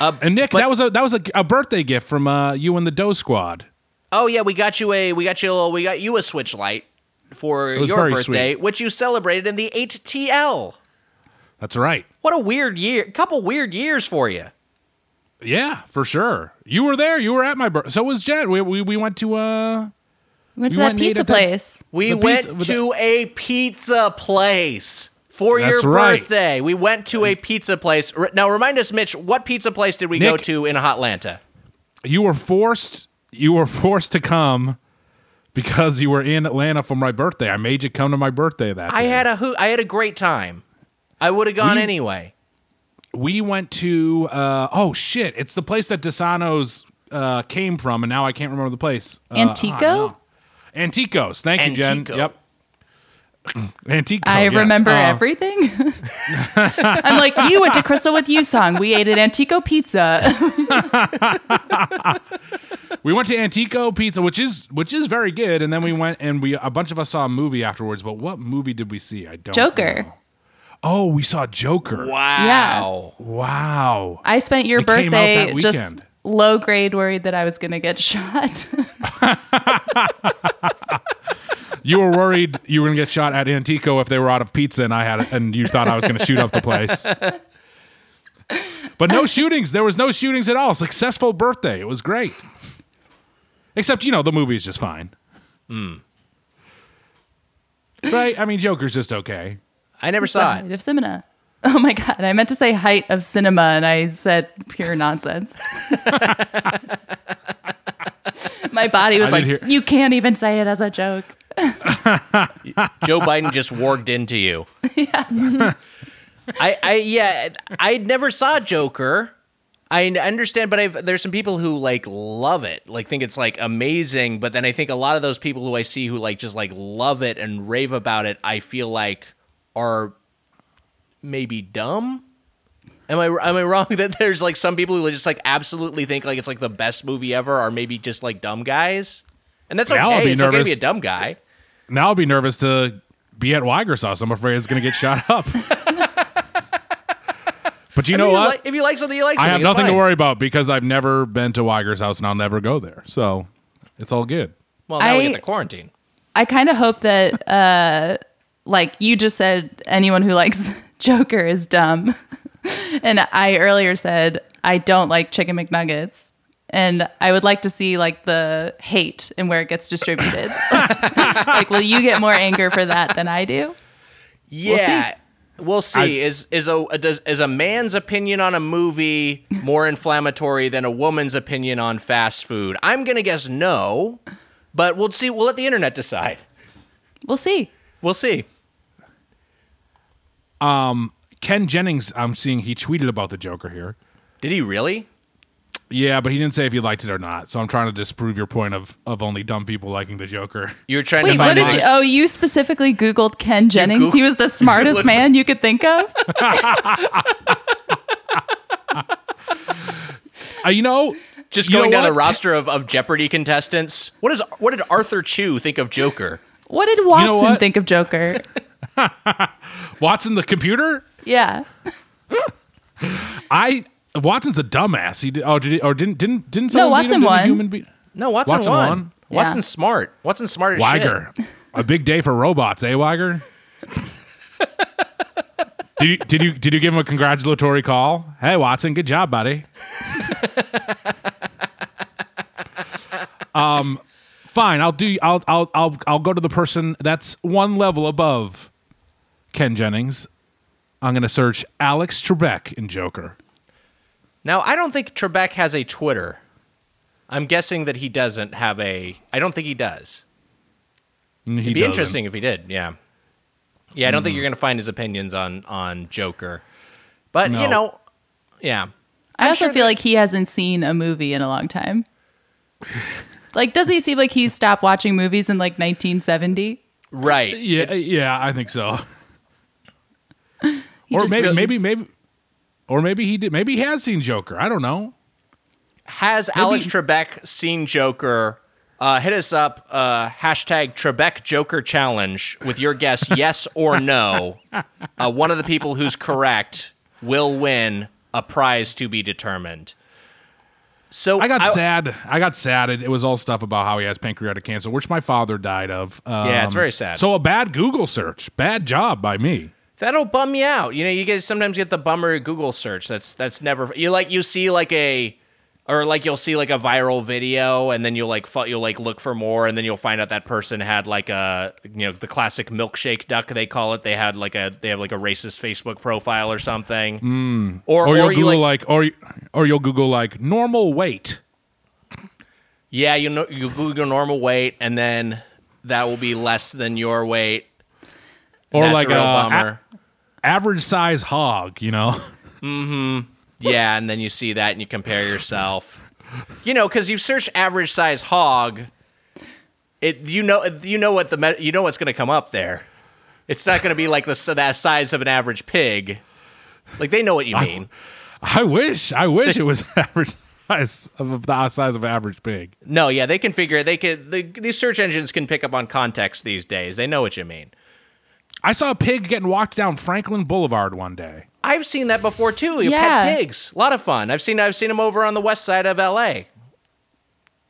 C: and Nick, that was a that was a, a birthday gift from uh, you and the Dough Squad.
B: Oh yeah, we got you a we got you a little, we got you a Switch Lite for
C: was
B: your
C: very
B: birthday,
C: sweet.
B: which you celebrated in the 8TL.
C: That's right.
B: What a weird year, A couple weird years for you.
C: Yeah, for sure. You were there. You were at my birthday. So was Jen. We, we we went to uh
E: We went to
C: You
E: that
C: went
E: pizza
C: at that-
E: place.
B: We
C: The
B: went
C: pizza- with
B: to a pizza place for
C: That's
B: your
C: right.
B: birthday. We went to a pizza place. Now remind us, Mitch, what pizza place did we go to in Hotlanta?
C: you were forced you were forced to come because you were in Atlanta for my birthday. I made you come to my birthday that
B: I
C: day.
B: had a hoo- I had a great time. I would have gone
C: We-
B: anyway.
C: We went to uh oh shit, it's the place that Desano's uh came from and now I can't remember the place. Uh,
E: Antico?
C: oh, no. Anticos. Thank you, Jen.
B: Antico.
C: Yep. Antico.
E: I
C: yes.
E: remember
C: Uh,
E: everything. I'm like, you went to Krystal with you song. We ate at Antico Pizza.
C: We went to Antico Pizza, which is which is very good, and then we went and we a bunch of us saw a movie afterwards. But what movie did we see? I don't.
E: Joker.
C: know. Oh, we saw Joker.
B: Wow. Yeah.
C: Wow.
E: I spent your
C: It
E: birthday just low grade, worried that I was going to get shot.
C: You were worried you were gonna get shot at Antico if they were out of pizza, and I had it, and you thought I was gonna shoot up the place. But no shootings. There was no shootings at all. Successful birthday. It was great. Except you know the movie is just fine.
B: Hmm.
C: Right? I mean, Joker's just okay.
B: I never
E: The
B: saw
E: height
B: it.
E: of cinema. Oh my god! I meant to say height of cinema, and I said pure nonsense. my body was
C: I
E: like,
C: did hear-
E: "You can't even say it as a joke."
B: Joe Biden just warged into you. Yeah. I, I, yeah, I never saw Joker. I understand, but I've there's some people who like love it, like think it's like amazing. But then I think a lot of those people who I see who like just like love it and rave about it, I feel like are maybe dumb. Am I am I wrong that there's like some people who just like absolutely think like it's like the best movie ever, are maybe just like dumb guys, and that's
C: Now I'll
B: okay.
C: be
B: It's okay to be a dumb guy.
C: Now I'll be nervous to be at Wiger's house. I'm afraid it's going to get shot up. but you
B: I
C: know
B: mean,
C: what?
B: Like, if you like something, you like Something, I
C: have
B: it's
C: nothing to worry about because I've never been to Wiger's house and I'll never go there. So it's all good.
B: Well, now we get the quarantine.
E: I kind of hope that, uh, like you just said, anyone who likes Joker is dumb, and I earlier said I don't like chicken McNuggets, and I would like to see like the hate and where it gets distributed. like, will you get more anger for that than I do?
B: Yeah, we'll see.
C: I-
B: is is a does is a man's opinion on a movie more inflammatory than a woman's opinion on fast food? I'm gonna guess no, but we'll see. We'll let the internet decide.
E: We'll see.
B: We'll see.
C: Ken Jennings, I'm seeing he tweeted about the Joker here.
B: Did he really?
C: Yeah, but he didn't say if he liked it or not. So I'm trying to disprove your point of, of only dumb people liking the Joker.
B: You were trying
E: Wait,
B: to
E: what
B: find
E: did
B: out-
E: you? Oh, you specifically Googled Ken Jennings.
B: Goog-
E: he was the smartest man you could think of.
C: Uh, you know,
B: just
C: you know
B: going down the roster of, of Jeopardy contestants. What is what did Arthur Chu think of Joker?
E: What did Watson
C: what?
E: think of Joker?
C: Watson the computer.
E: Yeah.
C: I Watson's a dumbass. He did, oh did he, or didn't didn't didn't
E: No,
C: someone beat him?
E: Watson
C: Did a
E: won.
C: Human be-
B: No, Watson,
C: Watson
B: won.
C: won?
B: Watson's smart. Watson's smart as shit.
C: Wiger, a big day for robots, eh, Wiger? did you did you did you give him a congratulatory call? Hey, Watson, good job, buddy. um, fine. I'll do. I'll I'll I'll I'll go to the person that's one level above Ken Jennings. I'm gonna search Alex Trebek in Joker.
B: Now, I don't think Trebek has a Twitter. I'm guessing that he doesn't have a. I don't think he does.
C: He
B: It'd be
C: doesn't.
B: interesting if he did. Yeah. Yeah, I don't think mm. you're going to find his opinions on on Joker. But,
C: No.
B: you know, yeah.
E: I
B: I'm
E: also
B: sure
E: feel like he hasn't seen a movie in a long time. like, does he seem like he stopped watching movies in like 1970?
B: Right.
C: Yeah, yeah, I think so. Or maybe,
E: reads.
C: maybe, maybe, or maybe he did. Maybe he has seen Joker. I don't know.
B: Has Alex Trebek seen Joker? Uh, hit us up, uh, hashtag Trebek Joker Challenge with your guess, yes or no. Uh, one of the people who's correct will win a prize to be determined. So
C: I got sad. I got sad. It, it was all stuff about how he has pancreatic cancer, which my father died of. Um,
B: Yeah, it's very sad.
C: So a bad Google search, bad job by me.
B: That'll bum you out. You know, you guys sometimes get the bummer Google search. That's that's never you like you see like a or like you'll see like a viral video and then you'll like fu- you'll like look for more and then you'll find out that person had like a you know the classic milkshake duck they call it. They had like a they have like a racist Facebook profile or something. Or
C: Or
B: or,
C: you'll
B: you
C: Google
B: like,
C: like, or or you'll Google like normal weight.
B: yeah you know you Google normal weight and then that will be less than your weight.
C: Or like
B: a
C: uh, a- average size hog. You know.
B: Yeah, and then you see that and you compare yourself. You know, because you search average size hog, it you know you know what the me- you know what's going to come up there. It's not going to be like the that size of an average pig. Like they know what you mean.
C: I wish. I wish it was average size of the size of an average pig.
B: No, yeah, they can figure. It. They can. The, these search engines can pick up on context these days. They know what you mean.
C: I saw a pig getting walked down Franklin Boulevard one day.
B: I've seen that before too. You
E: Yeah.
B: pet pigs, a lot of fun. I've seen I've seen them over on the west side of L.A.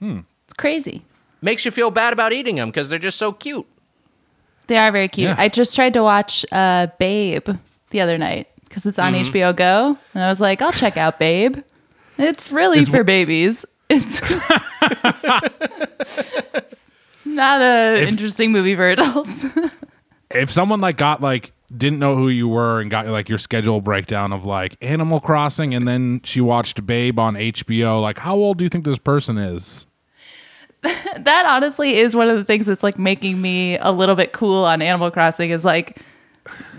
E: It's crazy.
B: Makes you feel bad about eating them because they're just so cute.
E: They are very cute.
C: Yeah.
E: I just tried to watch uh, Babe the other night because it's on
C: Mm-hmm.
E: HBO Go, and I was like, I'll check out Babe. It's really
C: Is
E: for
C: wh-
E: babies. It's Not a interesting movie for adults.
C: if someone like got like didn't know who you were and got like your schedule breakdown of like Animal Crossing and then she watched Babe on HBO, like how old do you think this person is?
E: that honestly is one of the things that's like making me a little bit cool on Animal Crossing is like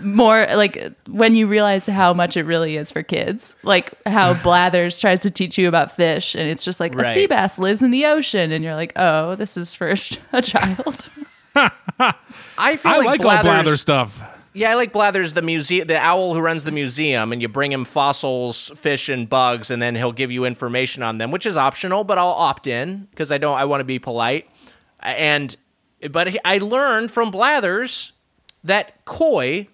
E: more like when you realize how much it really is for kids. Like how Blathers tries to teach you about fish and it's just like a sea bass lives in the ocean and you're like, "Oh, this is for a child."
B: I feel
C: I
B: like,
C: like all
B: Blathers,
C: blather stuff.
B: Yeah, I like Blathers, the museum, the owl who runs the museum, and you bring him fossils, fish, and bugs, and then he'll give you information on them, which is optional, but I'll opt in because I don't. I want to be polite. And but he- I learned from Blathers that koi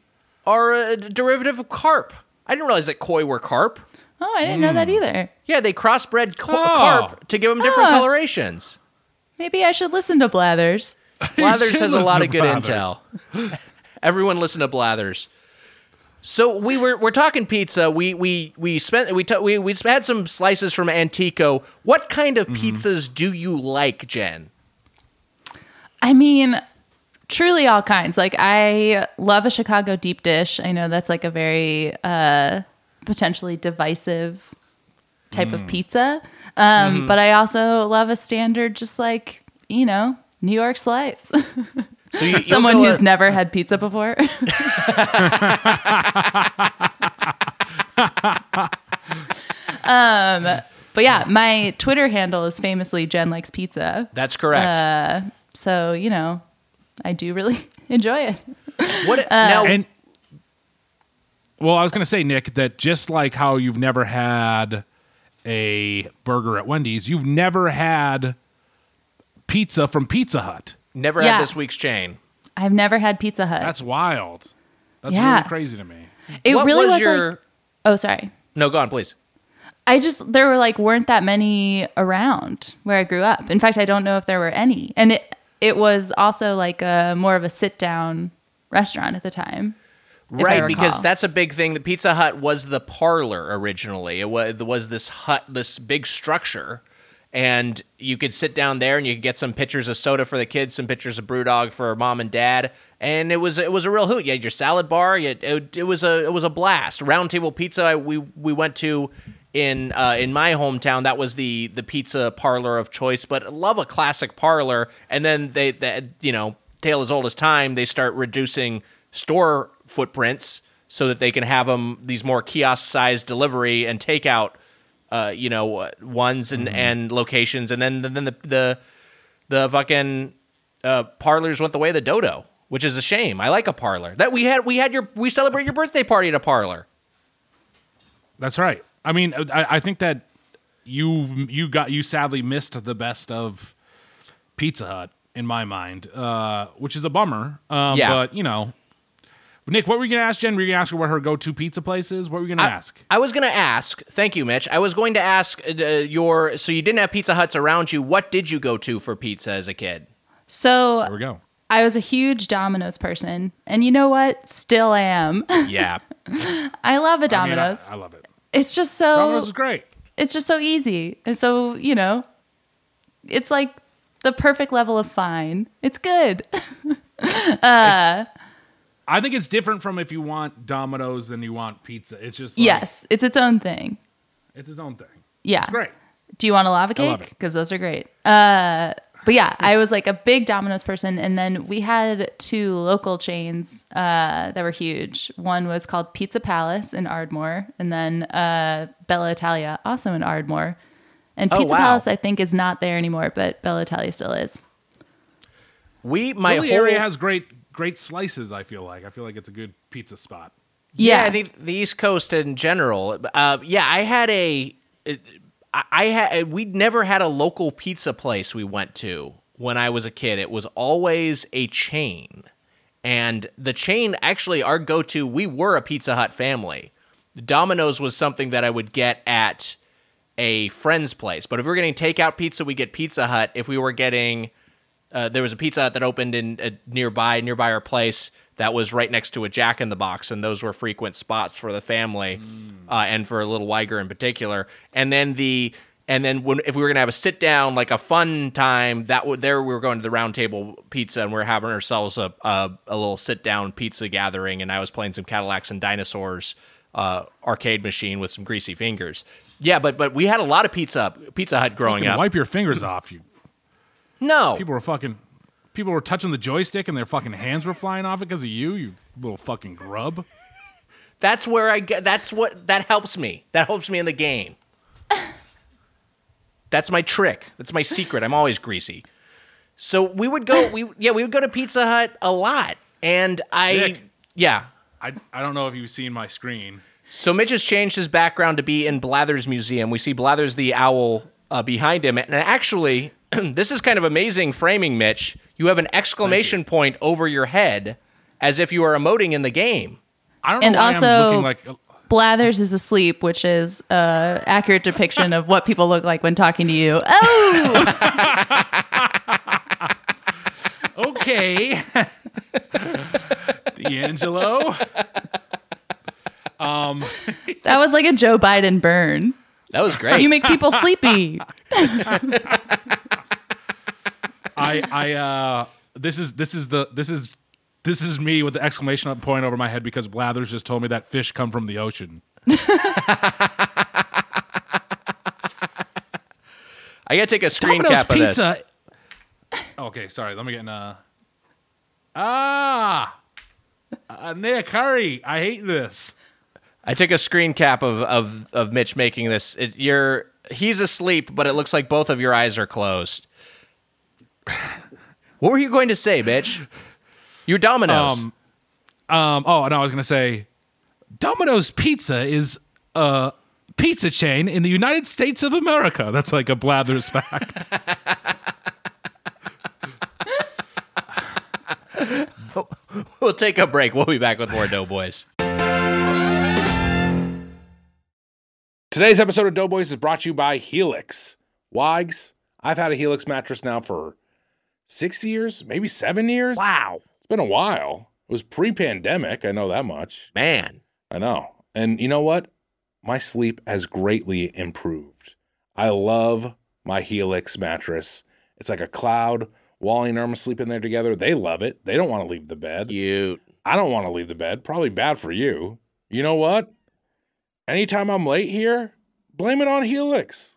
B: are a derivative of carp. I didn't realize that koi were carp.
E: oh, I didn't know that either.
B: Yeah, they crossbred co-
C: Oh.
B: carp to give them different
E: Ah.
B: colorations.
E: Maybe I should listen to Blathers.
B: Blathers has a lot of good
C: Blathers.
B: intel. Everyone listen to Blathers. So we were we're talking pizza. We we we spent we t- we we had some slices from Antico. What kind of
C: Mm-hmm.
B: pizzas do you like, Jen?
E: I mean, truly all kinds. Like I love a Chicago deep dish. I know that's like a very uh potentially divisive type
C: Mm.
E: of pizza. Um
C: Mm-hmm.
E: but I also love a standard just like, you know, New York slice.
B: So you,
E: Someone who's
B: a-
E: never had pizza before. um but yeah, my Twitter handle is famously Jen likes pizza.
B: That's correct.
E: Uh, So, you know, I do really enjoy it.
B: what
E: uh,
B: now?
C: And well, I was going to say, Nick, that just like how you've never had a burger at Wendy's, you've never had pizza from Pizza Hut.
B: Never
E: yeah.
B: had this week's chain.
E: I've never had Pizza Hut.
C: That's wild. That's
E: Yeah.
C: really crazy to me.
E: it
B: what
E: really
B: was,
E: was,
B: your?
E: like Oh, sorry.
B: no, go on, please.
E: I just there were like weren't that many around where I grew up. In fact, I don't know if there were any. And it it was also like a more of a sit down restaurant at the time.
B: Right, because that's a big thing. The Pizza Hut was the parlor originally. It was, it was this hut, this big structure, and you could sit down there and you could get some pitchers of soda for the kids, some pitchers of BrewDog for mom and dad, and it was it was a real hoot. You had your salad bar. You it, it was a it was a blast. Roundtable Pizza. We we went to in uh, in my hometown. That was the the pizza parlor of choice. But love a classic parlor, and then they, they you know tale as old as time. They start reducing store footprints so that they can have them these more kiosk sized delivery and takeout uh, you know ones and, and locations and then then the the the fucking uh, parlors went the way of the dodo which is a shame i like a parlor that we had we had your we celebrate your birthday party at a parlor
C: That's right. I mean, I, I think that you you got you sadly missed the best of Pizza Hut in my mind, uh, which is a bummer. Um,
B: Yeah.
C: But you know, Nick, what were you gonna ask Jen? Were you gonna ask her what her go-to pizza place is? What were you gonna ask?
B: I was going to ask, thank you, Mitch. I was going to ask uh, your, so you didn't have Pizza Huts around you. What did you go to for pizza as a kid?
E: So
C: There we go.
E: I was a huge Domino's person, and you know what? Still am.
B: Yeah.
E: I love a
C: I mean, I-
E: Domino's.
C: I, love it.
E: it's just so
C: Domino's is great.
E: it's just so easy, and so you know, it's like the perfect level of fine. It's good.
C: I think it's different from if you want Domino's than you want pizza. It's just like,
E: yes, it's its own thing.
C: it's its own thing.
E: Yeah.
C: It's great.
E: Do you want a lava cake? Because those are great. Uh, but yeah, I was like a big Domino's person, and then we had two local chains uh, that were huge. One was called Pizza Palace in Ardmore, and then uh, Bella Italia, also in Ardmore. And
B: Oh,
E: Pizza
B: wow.
E: Palace, I think, is not there anymore, but Bella Italia still is.
B: We, my
C: Philly
B: whole
C: area has great great slices. I feel like I feel like it's a good pizza spot.
B: Yeah,
E: Yeah.
B: I think the East Coast in general. Uh, yeah, I had a, I I had we'd never had a local pizza place we went to when I was a kid. It was always a chain, and the chain actually our go to. We were a Pizza Hut family. Domino's was something that I would get at a friend's place, but if we were getting takeout pizza, we get Pizza Hut. If we were getting uh, there was a Pizza Hut that opened in uh, nearby nearby our place that was right next to a Jack in the Box, and those were frequent spots for the family uh, and for a little Wiger in particular. And then the And then when if we were gonna have a sit down, like a fun time, that would there we were going to the round table pizza and we are having ourselves a, a a little sit down pizza gathering. And I was playing some Cadillacs and Dinosaurs uh, arcade machine with some greasy fingers. Yeah, but but we had a lot of pizza Pizza Hut growing
G: Fucking
B: up.
G: Wipe your fingers off, you.
B: No,
G: People were fucking. People were touching the joystick and their fucking hands were flying off it because of you, you little fucking grub.
B: That's where I get. That's what that helps me. That helps me in the game. That's my trick. That's my secret. I'm always greasy. So we would go. We yeah, we would go to Pizza Hut a lot, and I
G: Nick.
B: yeah.
G: I, I don't know if you've seen my screen.
B: So Mitch has changed his background to be in Blathers Museum. We see Blathers the owl uh, behind him, and actually, this is kind of amazing framing, Mitch. You have an exclamation point over your head, as if you are emoting in the game.
G: I don't
E: And
G: know why
E: also-
G: I'm looking like.
E: Blathers is asleep, which is a accurate depiction of what people look like when talking to you. Oh,
G: Okay. D'Angelo. Um,
E: that was like a Joe Biden burn.
B: That was great.
E: You make people sleepy.
G: I I uh this is this is the this is this is me with the exclamation point over my head because Blathers just told me that fish come from the ocean.
B: I gotta take a screen
G: Domino's
B: cap of this.
G: pizza. Okay, sorry. Let me get in. Uh, ah, uh, Nick, hurry! I hate this.
B: I took a screen cap of of, of Mitch making this. It, you're he's asleep, but it looks like both of your eyes are closed. What were you going to say, bitch? You're Domino's.
G: Um, um. Oh, and I was gonna say, Domino's Pizza is a pizza chain in the United States of America. That's like a Blathers fact.
B: we'll take a break. We'll be back with more Doughboys.
C: Today's episode of Doughboys is brought to you by Helix. Wags, I've had a Helix mattress now for six years, maybe seven years.
B: Wow,
C: It's been a while. It was pre pandemic. I know that much.
B: man.
C: I know. And you know what? My sleep has greatly improved. I love my Helix mattress. It's like a cloud. Wally and Irma sleep in there together. They love it. They don't want to leave the bed.
B: Cute.
C: I don't want to leave the bed. Probably bad for you. You know what? Anytime I'm late here, blame it on Helix.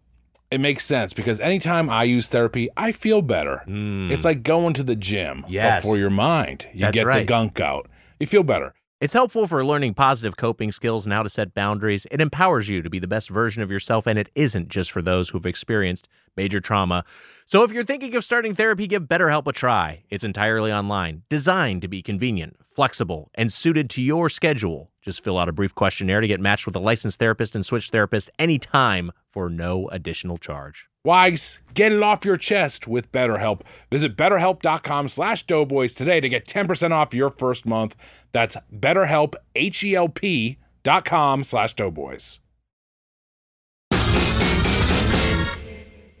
C: It makes sense because anytime I use therapy, I feel better.
B: Mm.
C: It's like going to the gym
B: Yes.
C: for your mind. You
B: That's
C: get the gunk out. You feel better.
B: It's helpful for learning positive coping skills and how to set boundaries. It empowers you to be the best version of yourself, and it isn't just for those who've experienced major trauma. So if you're thinking of starting therapy, give BetterHelp a try. It's entirely online, designed to be convenient, flexible, and suited to your schedule. Just fill out a brief questionnaire to get matched with a licensed therapist and switch therapists anytime for no additional charge.
C: Wags, get it off your chest with BetterHelp. Visit betterhelp.com slash doughboys today to get 10% off your first month. That's betterhelp, H-E-L-P dot com slash doughboys.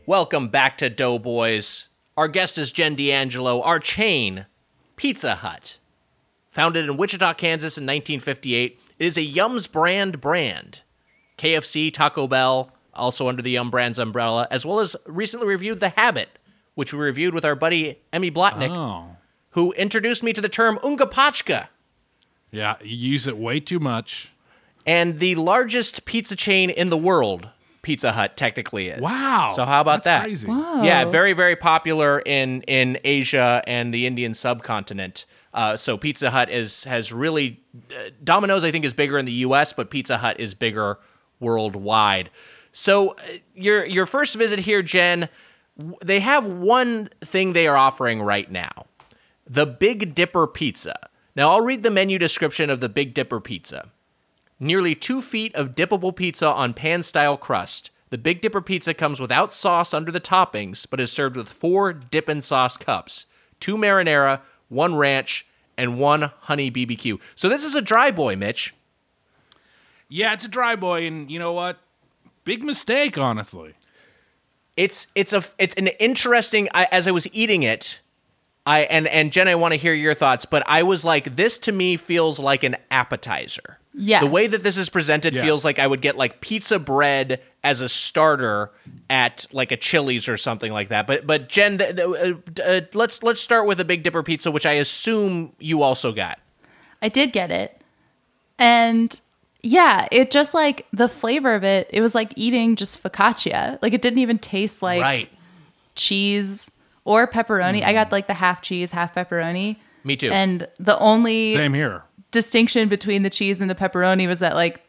B: Welcome back to Doughboys. Our guest is Jen D'Angelo, our chain, Pizza Hut. Founded in Wichita, Kansas in 1958, it is a Yums brand brand. KFC, Taco Bell, also under the Yum Brands umbrella, as well as recently reviewed The Habit, which we reviewed with our buddy Emmy Blotnick,
H: Oh.
B: who introduced me to the term Unga Pachka.
H: Yeah, you use it way too much.
B: And the largest pizza chain in the world, Pizza Hut technically is.
H: Wow.
B: So how about
H: That's
B: that?
H: Crazy.
E: Whoa.
B: Yeah, very very popular in in Asia and the Indian subcontinent. Uh, so Pizza Hut is has really uh, Domino's I think is bigger in the U.S., but Pizza Hut is bigger worldwide. So uh, your your first visit here, Jen, w- they have one thing they are offering right now, the Big Dipper Pizza. Now I'll read the menu description of the Big Dipper Pizza. Nearly two feet of dippable pizza on pan style crust. The Big Dipper pizza comes without sauce under the toppings, but is served with four dippin' sauce cups two marinara, one ranch, and one honey BBQ. So this is a dry boy, Mitch.
H: Yeah, it's a dry boy, and you know what? Big mistake, honestly.
B: It's it's a it's an interesting. I, as I was eating it, I and and Jen, I want to hear your thoughts, but I was like, this to me feels like an appetizer.
E: Yes.
B: The way that this is presented
H: Yes.
B: feels like I would get like pizza bread as a starter at like a Chili's or something like that. But but Jen, th- th- uh, uh, let's let's start with a Big Dipper pizza, which I assume you also got.
E: I did get it. And yeah, it just like the flavor of it, it was like eating just focaccia. Like it didn't even taste like
B: right.
E: cheese or pepperoni. I got like the half cheese, half pepperoni.
B: Me too.
E: And the only
H: Same here.
E: Distinction between the cheese and the pepperoni was that like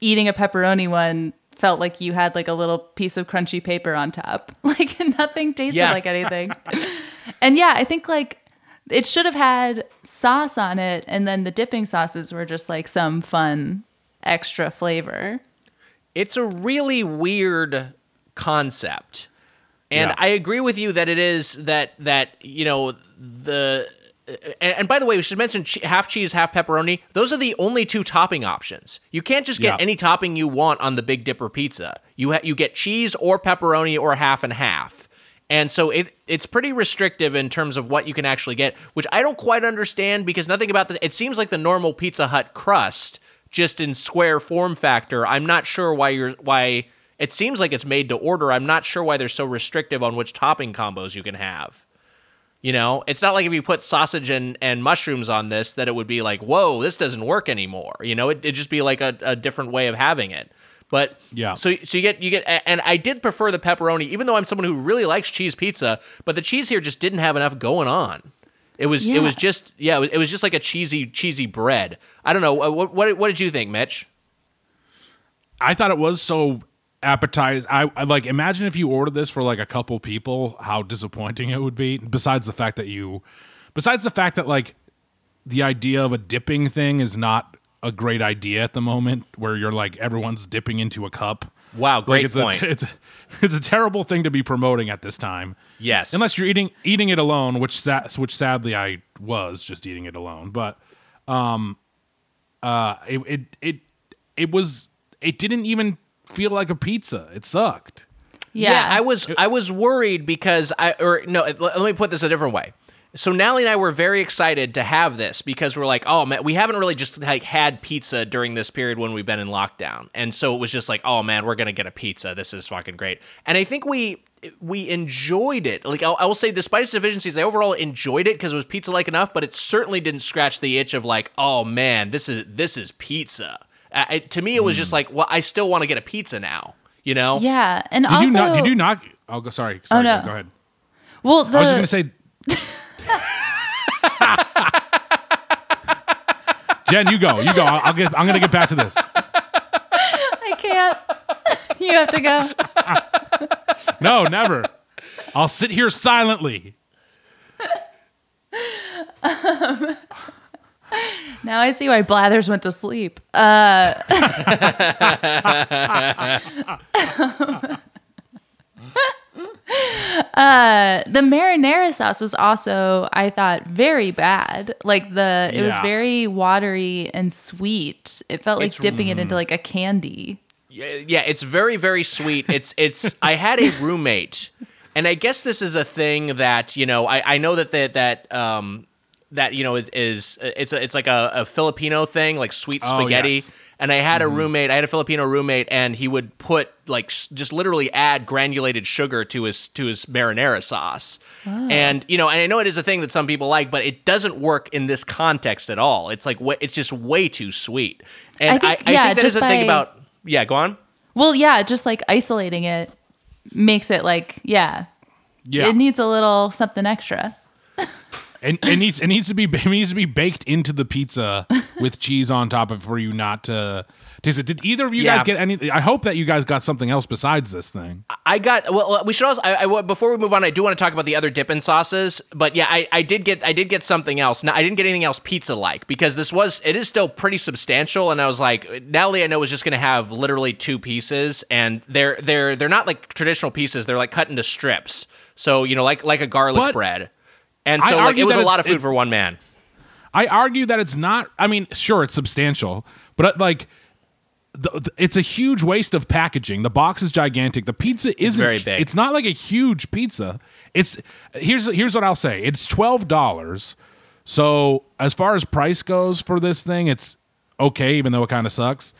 E: eating a pepperoni one felt like you had like a little piece of crunchy paper on top. Like nothing tasted
B: Yeah.
E: like anything. and yeah, I think like It should have had sauce on it, and then the dipping sauces were just like some fun extra flavor.
B: it's a really weird concept and
C: Yeah.
B: i agree with you that it is that that you know the Uh, and, and by the way we should mention half cheese half pepperoni those are the only two topping options you can't just get
C: Yeah.
B: any topping you want on the big dipper pizza you ha- you get cheese or pepperoni or half and half and so it it's pretty restrictive in terms of what you can actually get, which I don't quite understand because nothing about the it seems like the normal Pizza Hut crust just in square form factor. I'm not sure why you're why it seems like it's made to order. I'm not sure why they're so restrictive on which topping combos you can have. You know, it's not like if you put sausage and, and mushrooms on this that it would be like, whoa, this doesn't work anymore. You know, it, it'd just be like a, a different way of having it. But
C: Yeah.
B: so so you get you get and I did prefer the pepperoni, even though I'm someone who really likes cheese pizza, but the cheese here just didn't have enough going on. It was it was just yeah, it was, it was just like a cheesy cheesy bread. I don't know uh, what what, what did you think, Mitch?
C: I thought it was so appetizing. I, I like imagine if you ordered this for like a couple people, how disappointing it would be. Besides the fact that you, besides the fact that like the idea of a dipping thing is not a great idea at the moment, where you're like everyone's dipping into a cup.
B: Wow, great
C: like it's
B: point.
C: A, it's a, it's a terrible thing to be promoting at this time.
B: Yes.
C: unless you're eating eating it alone, which sa- which sadly I was just eating it alone. But um, uh, it it it it was it didn't even feel like a pizza. It sucked.
E: Yeah,
B: I was I was worried because I or no, let, let me put this a different way. So Nally and I were very excited to have this because we're like, oh man, we haven't really just like had pizza during this period when we've been in lockdown, and so it was just like, oh man, we're gonna get a pizza. This is fucking great, and I think we we enjoyed it. Like I'll, I will say, despite its deficiencies, I overall enjoyed it because it was pizza like enough, but it certainly didn't scratch the itch of like, oh man, this is this is pizza. Uh, it, to me, it was just like, well, I still want to get a pizza now. You know?
E: yeah, and
C: Did
E: also
C: you not? Did you not? I'll go. Sorry. sorry
E: no.
C: Go ahead.
E: well the
C: I was just gonna say. Jen, you go. You go. I'll, I'll get. I'm gonna get back to this.
E: I can't. you have to go.
C: No, never. I'll sit here silently.
E: Now I see why Blathers went to sleep. Uh, uh, the marinara sauce was also, I thought, very bad. Like the, it was
C: Yeah.
E: very watery and sweet. It felt like
B: It's-
E: dipping it into like a candy.
B: Yeah, yeah, it's very very sweet. It's it's I had a roommate and I guess this is a thing that, you know, I I know that that that um that you know is, is it's a, it's like a, a Filipino thing, like sweet
C: Oh,
B: spaghetti.
C: yes.
B: And I had a mm-hmm. roommate, I had a Filipino roommate, and he would put like just literally add granulated sugar to his to his marinara sauce. Oh. And you know, and I know it is a thing that some people like, but it doesn't work in this context at all. It's like it's just way too sweet. And
E: I think-
B: I, I
E: yeah,
B: think that is
E: just
B: the thing about yeah. Go on.
E: Well, yeah, just like isolating it makes it like, yeah,
C: Yeah.
E: it needs a little something extra.
C: And it needs it needs to be it needs to be baked into the pizza with cheese on top of for you not to taste it. Did either of you
B: Yeah.
C: guys get any? I hope that you guys got something else besides this thing.
B: I got well. We should also. I, I, before we move on, I do want to talk about the other dipping sauces. But yeah, I, I did get I did get something else. Now I didn't get anything else pizza like because this was it is still pretty substantial. And I was like, Natalie, I know was just going to have literally two pieces, and they're they're they're not like traditional pieces. They're like cut into strips. So you know, like like a garlic
C: But
B: bread. And
C: I
B: so like it was a lot of food
C: it-
B: for one man.
C: I argue that it's not. I mean, sure, it's substantial, but like. The, the- it's a huge waste of packaging. The box is gigantic. The pizza isn't
B: very big.
C: It's not like a huge pizza. It's here's here's what I'll say. It's twelve dollars. So as far as price goes for this thing, it's okay, even though it kind of sucks.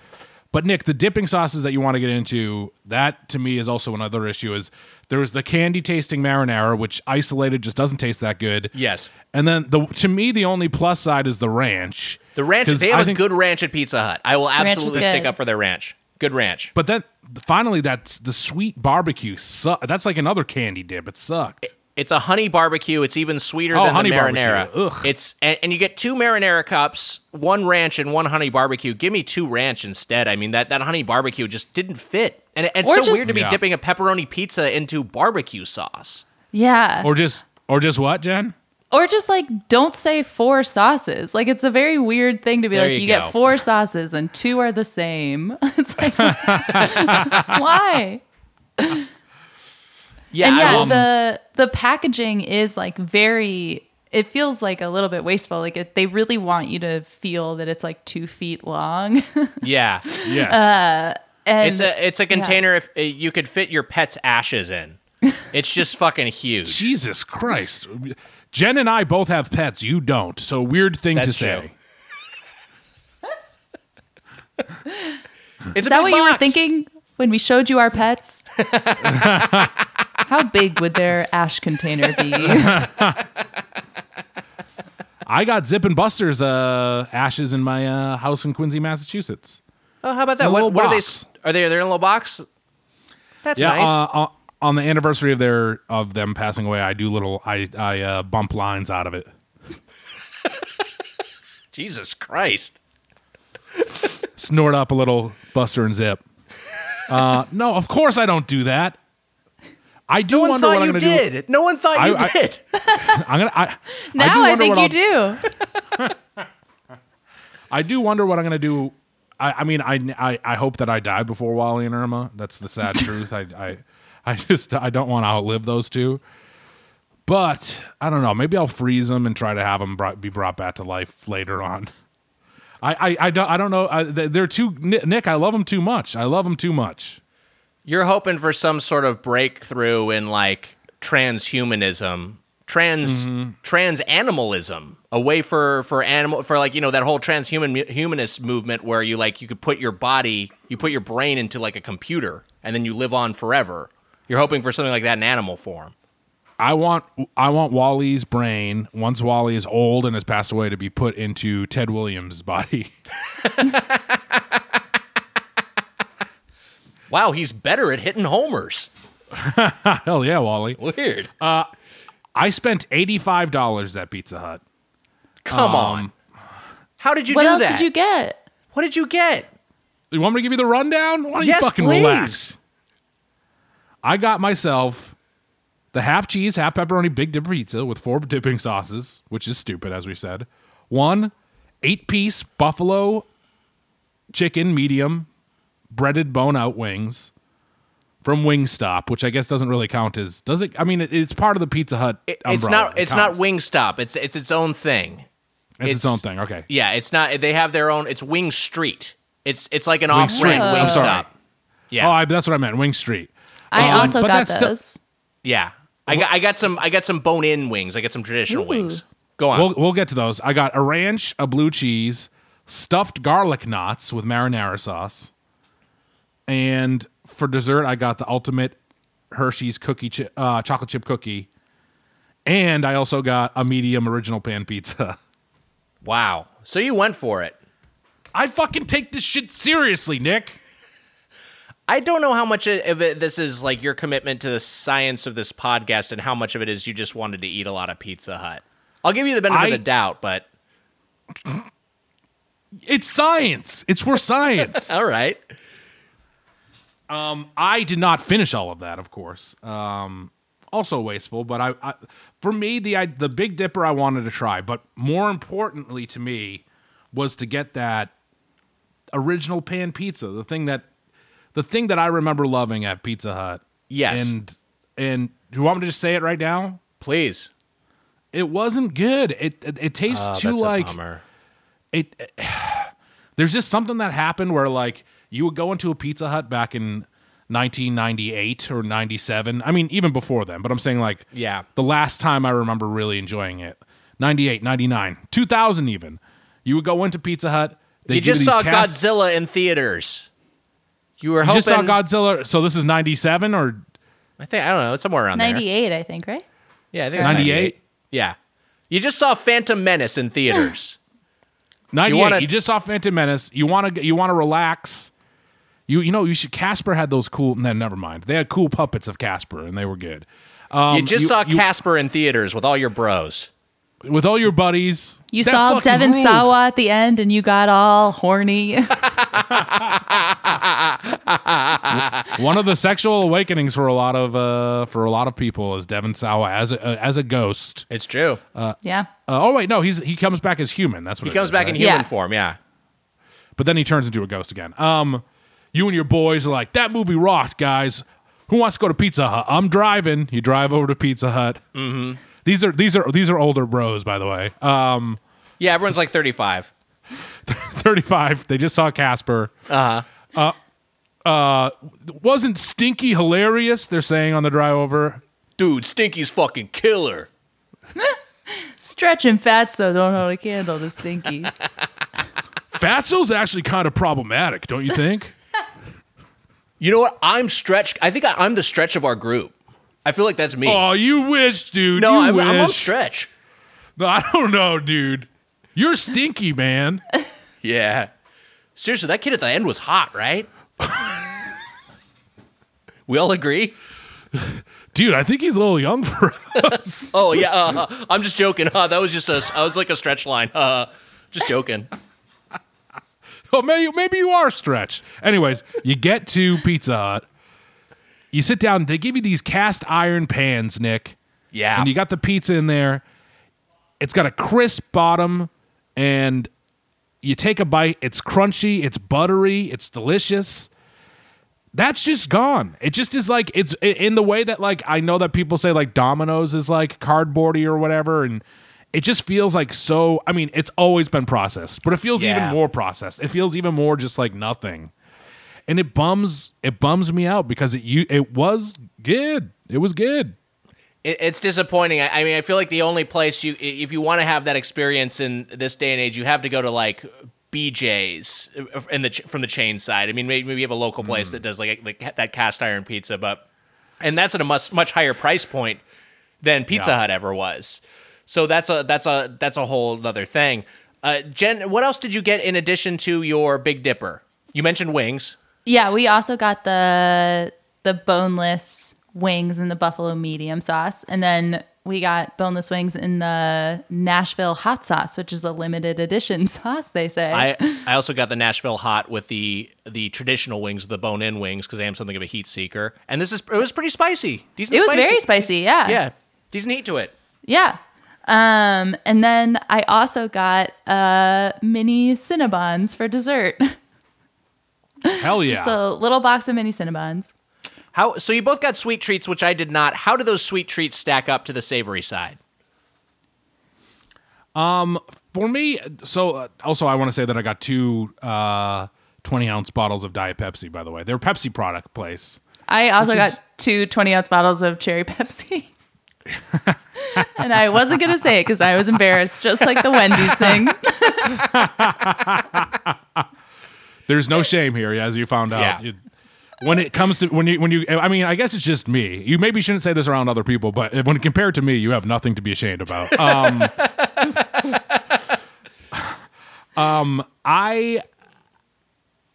C: But Nick, the dipping sauces that you want to get into, that to me is also another issue. Is there's the candy tasting marinara, which isolated just doesn't taste that good.
B: Yes.
C: And then the to me the only plus side is the ranch.
B: The ranch they have
C: I
B: a
C: think-
B: good ranch at Pizza Hut. I will absolutely stick up for their ranch. Good ranch.
C: But then finally, that's the sweet barbecue. Su- that's like another candy dip. It sucked.
B: It's a honey barbecue. It's even sweeter
C: Oh,
B: than
C: honey
B: the marinara.
C: barbecue. Ugh.
B: It's and, and you get two marinara cups, one ranch and one honey barbecue. Give me two ranch instead. I mean that that honey barbecue just didn't fit, and it- it's
E: Or
B: so
E: just-
B: weird to be
C: Yeah.
B: dipping a pepperoni pizza into barbecue sauce.
E: Yeah.
C: or just or just what, Jen?
E: Or just like don't say four sauces. Like it's a very weird thing to be
B: There
E: like
B: you
E: you, get four sauces and two are the same. it's like why?
B: Yeah,
E: and yeah,
B: will-
E: the the packaging is like very. It feels like a little bit wasteful. Like it, they really want you to feel that it's like two feet long.
B: yeah.
C: Yes.
E: and
B: It's a it's a container if uh, you could fit your pet's ashes in. It's just fucking huge.
C: Jesus Christ. Jen and I both have pets. You don't. So weird thing to say.
B: true. It's a
E: Is that
B: big
E: what you were thinking when we showed you our pets? How big would their ash container be?
C: I got Zip and Buster's uh, ashes in my uh, house in Quincy, Massachusetts.
B: Oh, how about that? What, what are they? Are they? They're in a little box. That's
C: yeah,
B: nice.
C: uh, uh, on the anniversary of their of them passing away, I do little I I uh, bump lines out of it.
B: Jesus Christ.
C: Snort up a little Buster and Zip. Uh, no, of course I don't do that. I do
B: No one
C: wonder
B: thought
C: what
B: you
C: I'm gonna do.
B: did. No one thought you
C: I- I-
B: did.
C: I'm gonna. I, I do
E: now I,
C: wonder
E: think you
C: I'll-
E: do.
C: I do wonder what I'm gonna do. I, I mean, I, I I hope that I die before Wally and Irma. That's the sad truth. I I I just I don't want to outlive those two. But I don't know. Maybe I'll freeze them and try to have them brought, be brought back to life later on. I, I, I don't I don't know. I, they- they're too Nick. I love them too much. I love them too much.
B: You're hoping for some sort of breakthrough in like transhumanism, trans
C: Mm-hmm.
B: trans animalism, a way for for animal for like you know that whole transhuman humanist movement where you like you could put your body, you put your brain into like a computer, and then you live on forever. You're hoping for something like that in animal form.
C: I want I want Wally's brain once Wally is old and has passed away to be put into Ted Williams' body.
B: Wow, he's better at hitting homers.
C: Hell yeah, Wally.
B: Weird.
C: Uh, I spent eighty five dollars at Pizza Hut.
B: Come um, on. How did you do that?
E: What
B: do
E: else
B: that?
E: did you get?
B: What did you get?
C: You want me to give you the rundown? Why don't
B: Yes,
C: you fucking
B: please.
C: relax? I got myself the half cheese, half pepperoni Big Dipper pizza with four dipping sauces, which is stupid, as we said. One eight piece buffalo chicken medium breaded bone out wings from Wingstop, which I guess doesn't really count as does it? I mean, it, it's part of the Pizza Hut.
B: It- it's
C: umbrella.
B: not.
C: It
B: It's not. Wingstop. It's it's its own thing.
C: It's, its
B: it's-
C: own thing. Okay.
B: Yeah, it's not. They have their own. It's Wing Street. It's it's like an
C: Wing
B: off-brand
C: Street.
B: Wingstop. Yeah,
C: Oh, I, that's what I meant. Wing Street.
E: I
C: Um,
E: also got
C: that's still-
E: those.
B: yeah. I got I got some I got some bone-in wings. I got some traditional
E: Ooh.
B: wings. Go on.
C: We'll we'll get to those. I got a ranch, a blue cheese, stuffed garlic knots with marinara sauce, and for dessert I got the ultimate Hershey's cookie chi- uh, chocolate chip cookie, and I also got a medium original pan pizza.
B: wow. So you went for it.
C: I fucking take this shit seriously, Nick.
B: I don't know how much of it this is like your commitment to the science of this podcast, and how much of it is you just wanted to eat a lot of Pizza Hut. I'll give you the benefit
C: I-
B: of the doubt, but
C: It's science. It's for science.
B: all right.
C: I did not finish all of that, of course. Um, also wasteful, but I, I for me the I, the Big Dipper I wanted to try, but more importantly to me was to get that original pan pizza, the thing that the thing that I remember loving at Pizza Hut.
B: Yes.
C: And and do you want me to just say it right now?
B: Please.
C: It wasn't good. It it, it tastes
B: Oh,
C: too
B: that's
C: like
B: a bummer.
C: it there's just something that happened where like you would go into a pizza hut back in 1998 or 97 i mean even before then but i'm saying like
B: Yeah.
C: the last time i remember really enjoying it 98 99 2000 even you would go into pizza hut they
B: You just saw
C: cast-
B: Godzilla in theaters. You were
C: you
B: hoping.
C: just saw godzilla so this is 97 or
B: I think I don't know. It's somewhere around there.
E: 98, I think, right?
B: Yeah, I think it's
C: 98
B: Yeah. You just saw Phantom Menace in theaters.
C: 98 you,
B: wanna- you
C: just saw phantom menace you want to you want to relax you you know you should casper had those cool no, never mind they had cool puppets of casper and they were good um,
B: you just
C: you-
B: saw
C: you-
B: Casper in theaters with all your bros.
C: with all your buddies.
E: You
C: That
E: saw Devon
C: ruled.
E: Sawa at the end and you got all horny.
C: One of the sexual awakenings for a lot of uh, for a lot of people is Devon Sawa as a, uh, as a ghost.
B: It's true.
E: Yeah.
C: Uh, oh wait, no, he's he comes back as human. That's what
B: he
C: it
B: comes
C: is,
B: back
C: right?
B: in human
E: Yeah.
B: form. Yeah.
C: but then he turns into a ghost again. Um, you and your boys are like that movie rocked, guys. Who wants to go to Pizza Hut? I'm driving. You drive over to Pizza Hut. Mm-hmm. These are these are these are older bros, by the way. Um,
B: Yeah. Everyone's like 35.
C: 35. They just saw Casper.
B: Uh huh.
C: Uh, wasn't Stinky hilarious? They're saying on the drive over.
B: Dude, Stinky's fucking killer.
E: Stretch and Fatso don't hold a candle to Stinky.
C: Fatso's actually kind of problematic, don't you think?
B: You know what? I'm stretched. I think I, I'm the stretch of our group. I feel like that's me.
C: oh, you wish, dude.
B: no,
C: you
B: I'm,
C: wish.
B: I'm on stretch.
C: No, I don't know, dude. You're stinky, man.
B: Yeah. Seriously, that kid at the end was hot, right? we all agree.
C: Dude, I think he's a little young for us.
B: Oh yeah, uh, I'm just joking. Uh, that was just a. I was like a stretch line. Uh, just joking.
C: Oh, maybe maybe you are stretched. Anyways, you get to Pizza Hut. You sit down. They give you these cast iron pans, Nick,
B: Yeah.
C: and you got the pizza in there. It's got a crisp bottom, and you take a bite. It's crunchy. It's buttery. It's delicious. That's just gone. It just is like it's in the way that like I know that people say like Domino's is like cardboardy or whatever, and it just feels like so. I mean, it's always been processed, but it feels
B: Yeah.
C: even more processed. It feels even more just like nothing, and it bums it bums me out because it you it was good. It was good.
B: It's disappointing. I, mean, I feel like the only place you, if you want to have that experience in this day and age, you have to go to like BJ's uh, in the from the chain side. I mean, maybe, maybe you have a local place that mm. does like like that cast iron pizza, but and that's at a much much higher price point than Pizza
C: Yeah.
B: Hut ever was. So that's a that's a that's a whole other thing. Uh, Jen, what else did you get in addition to your Big Dipper? You mentioned wings.
E: yeah, we also got the the boneless wings in the buffalo medium sauce, and then we got boneless wings in the Nashville hot sauce, which is a limited edition sauce. They say.
B: I I also got the Nashville hot with the the traditional wings, the bone in wings, because I am something of a heat seeker. And this is it was pretty spicy. Decent
E: it was
B: spicy.
E: very spicy. Yeah.
B: Yeah, decent heat to it.
E: Yeah. Um, and then I also got uh mini Cinnabons for dessert.
C: Hell yeah.
E: Just a little box of mini Cinnabons.
B: How so? You both got sweet treats, which I did not. How do those sweet treats stack up to the savory side?
C: Um, For me, so uh, also I want to say that I got two uh, 20 ounce bottles of Diet Pepsi, by the way. They're a Pepsi product place.
E: I also
C: Which is-
E: got two 20 ounce bottles of cherry Pepsi. and I wasn't going to say it because I was embarrassed, just like the Wendy's thing.
C: There's no shame here, as you found out.
B: Yeah.
C: You- when it comes to when you when you I mean I guess it's just me. You maybe shouldn't say this around other people, but when compared to me, you have nothing to be ashamed about. Um, um I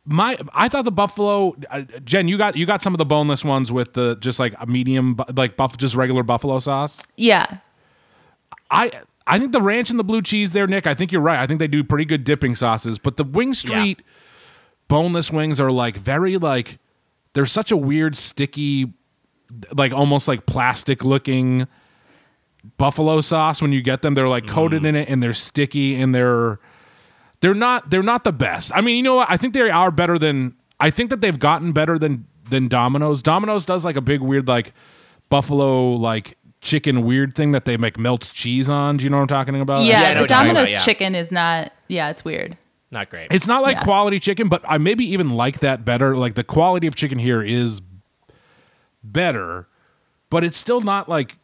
C: my I thought the buffalo uh, Jen, you got you got some of the boneless ones with the just like a medium like buff just regular buffalo sauce.
E: Yeah.
C: I I think the ranch and the blue cheese there, Nick. I think you're right. I think they do pretty good dipping sauces. But the Wing Street boneless wings are like very like they're such a weird sticky, like almost like plastic looking buffalo sauce. When you get them, they're like coated in it and they're sticky and they're they're not they're not the best. I mean, you know what? I think they are better than I think that they've gotten better than than Domino's. Domino's does like a big weird like buffalo like chicken weird thing that they make melts cheese on. Do you know what I'm talking about?
E: Yeah.
B: I know
E: the
B: what you're talking
E: Domino's
B: about, yeah.
E: chicken is not, yeah, it's weird.
B: Not great.
C: It's not like
E: Yeah.
C: quality chicken, but I maybe even like that better. Like the quality of chicken here is better, but it's still not like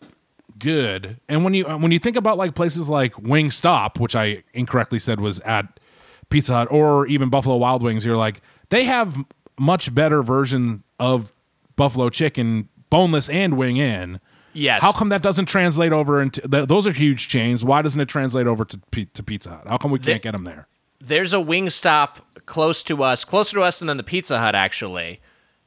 C: good. And when you when you think about like places like Wingstop, which I incorrectly said was at Pizza Hut, or even Buffalo Wild Wings, you're like they have much better version of buffalo chicken, boneless and wing in.
B: yes.
C: How come that doesn't translate over into th- those are huge chains? Why doesn't it translate over to P- to Pizza Hut? How come we can't get them there?
B: there's a wing stop close to us, closer to us than the Pizza Hut actually.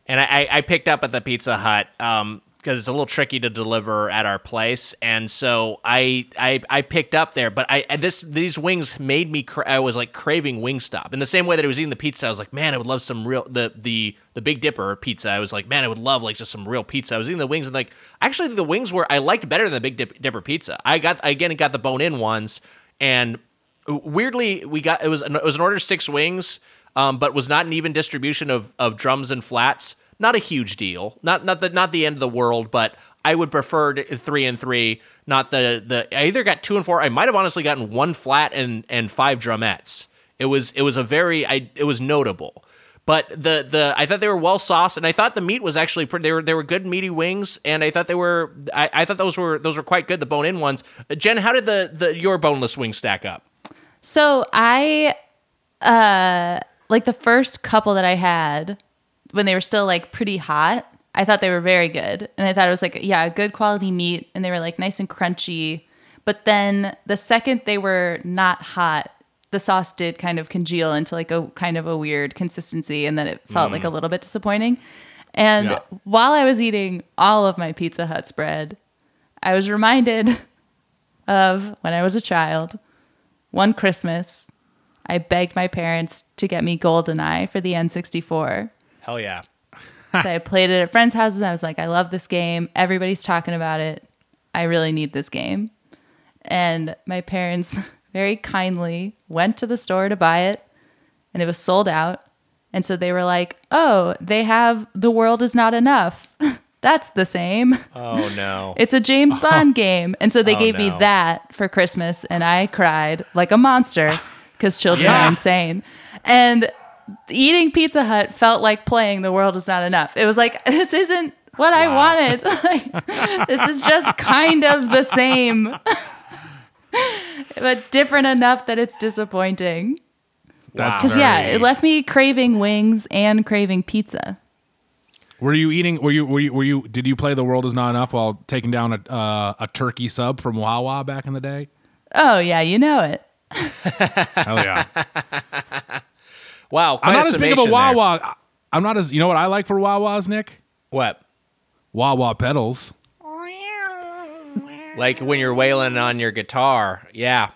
B: And I, I I picked up at the Pizza Hut. Um, because it's a little tricky to deliver at our place, and so I I, I picked up there. But I this these wings made me cra- I was like craving Wingstop in the same way that I was eating the pizza. I was like, man, I would love some real the the the Big Dipper pizza. I was like, man, I would love like just some real pizza. I was eating the wings and like actually the wings were I liked better than the Big Dip, Dipper pizza. I got again got the bone in ones and weirdly we got it was it was an order of six wings um, but was not an even distribution of of drums and flats not a huge deal not not the not the end of the world but i would prefer to- three and three not the the i either got two and four i might have honestly gotten one flat and and five drumettes it was it was a very i it was notable but the the I thought they were well sauced, and I thought the meat was actually pretty. They were they were good meaty wings, and I thought they were. I, I thought those were those were quite good. The bone in ones. Uh, Jen, how did the the your boneless wings stack up?
E: So I, uh, like the first couple that I had when they were still like pretty hot, I thought they were very good. And I thought it was like, yeah, good quality meat. And they were like nice and crunchy. But then the second they were not hot, the sauce did kind of congeal into like a kind of a weird consistency. And then it felt like a mm. little bit disappointing. And
C: Yeah.
E: while I was eating all of my Pizza Hut spread, I was reminded of when I was a child one Christmas, I begged my parents to get me GoldenEye for the N64.
B: Hell yeah!
E: so I played it at friends' houses. I was like, I love this game. Everybody's talking about it. I really need this game. And my parents very kindly went to the store to buy it, and it was sold out. And so they were like, oh, they have The World Is Not Enough. That's the same.
B: Oh no!
E: It's a James Bond game. And so they
B: Oh,
E: gave me that for Christmas, and I cried like a monster because children
B: Yeah.
E: are insane. And eating Pizza Hut felt like playing The World Is Not Enough. It was like, this isn't what I wanted. Like, this is just kind of the same, but different enough that it's disappointing.
C: That's
E: Because, yeah, it left me craving wings and craving pizza.
C: Were you eating? Were you? Were you? Were you? Did you play "The World Is Not Enough" while taking down a uh, a turkey sub from Wawa back in the day?
E: Oh, yeah, you know it.
C: Hell yeah!
B: Wow, quite
C: I'm not
B: a
C: as big of a
B: summation there.
C: Wawa. I- I'm not as. You know what I like for Wawas, Nick?
B: What?
C: Wawa pedals.
B: Like when you're wailing on your guitar? Yeah,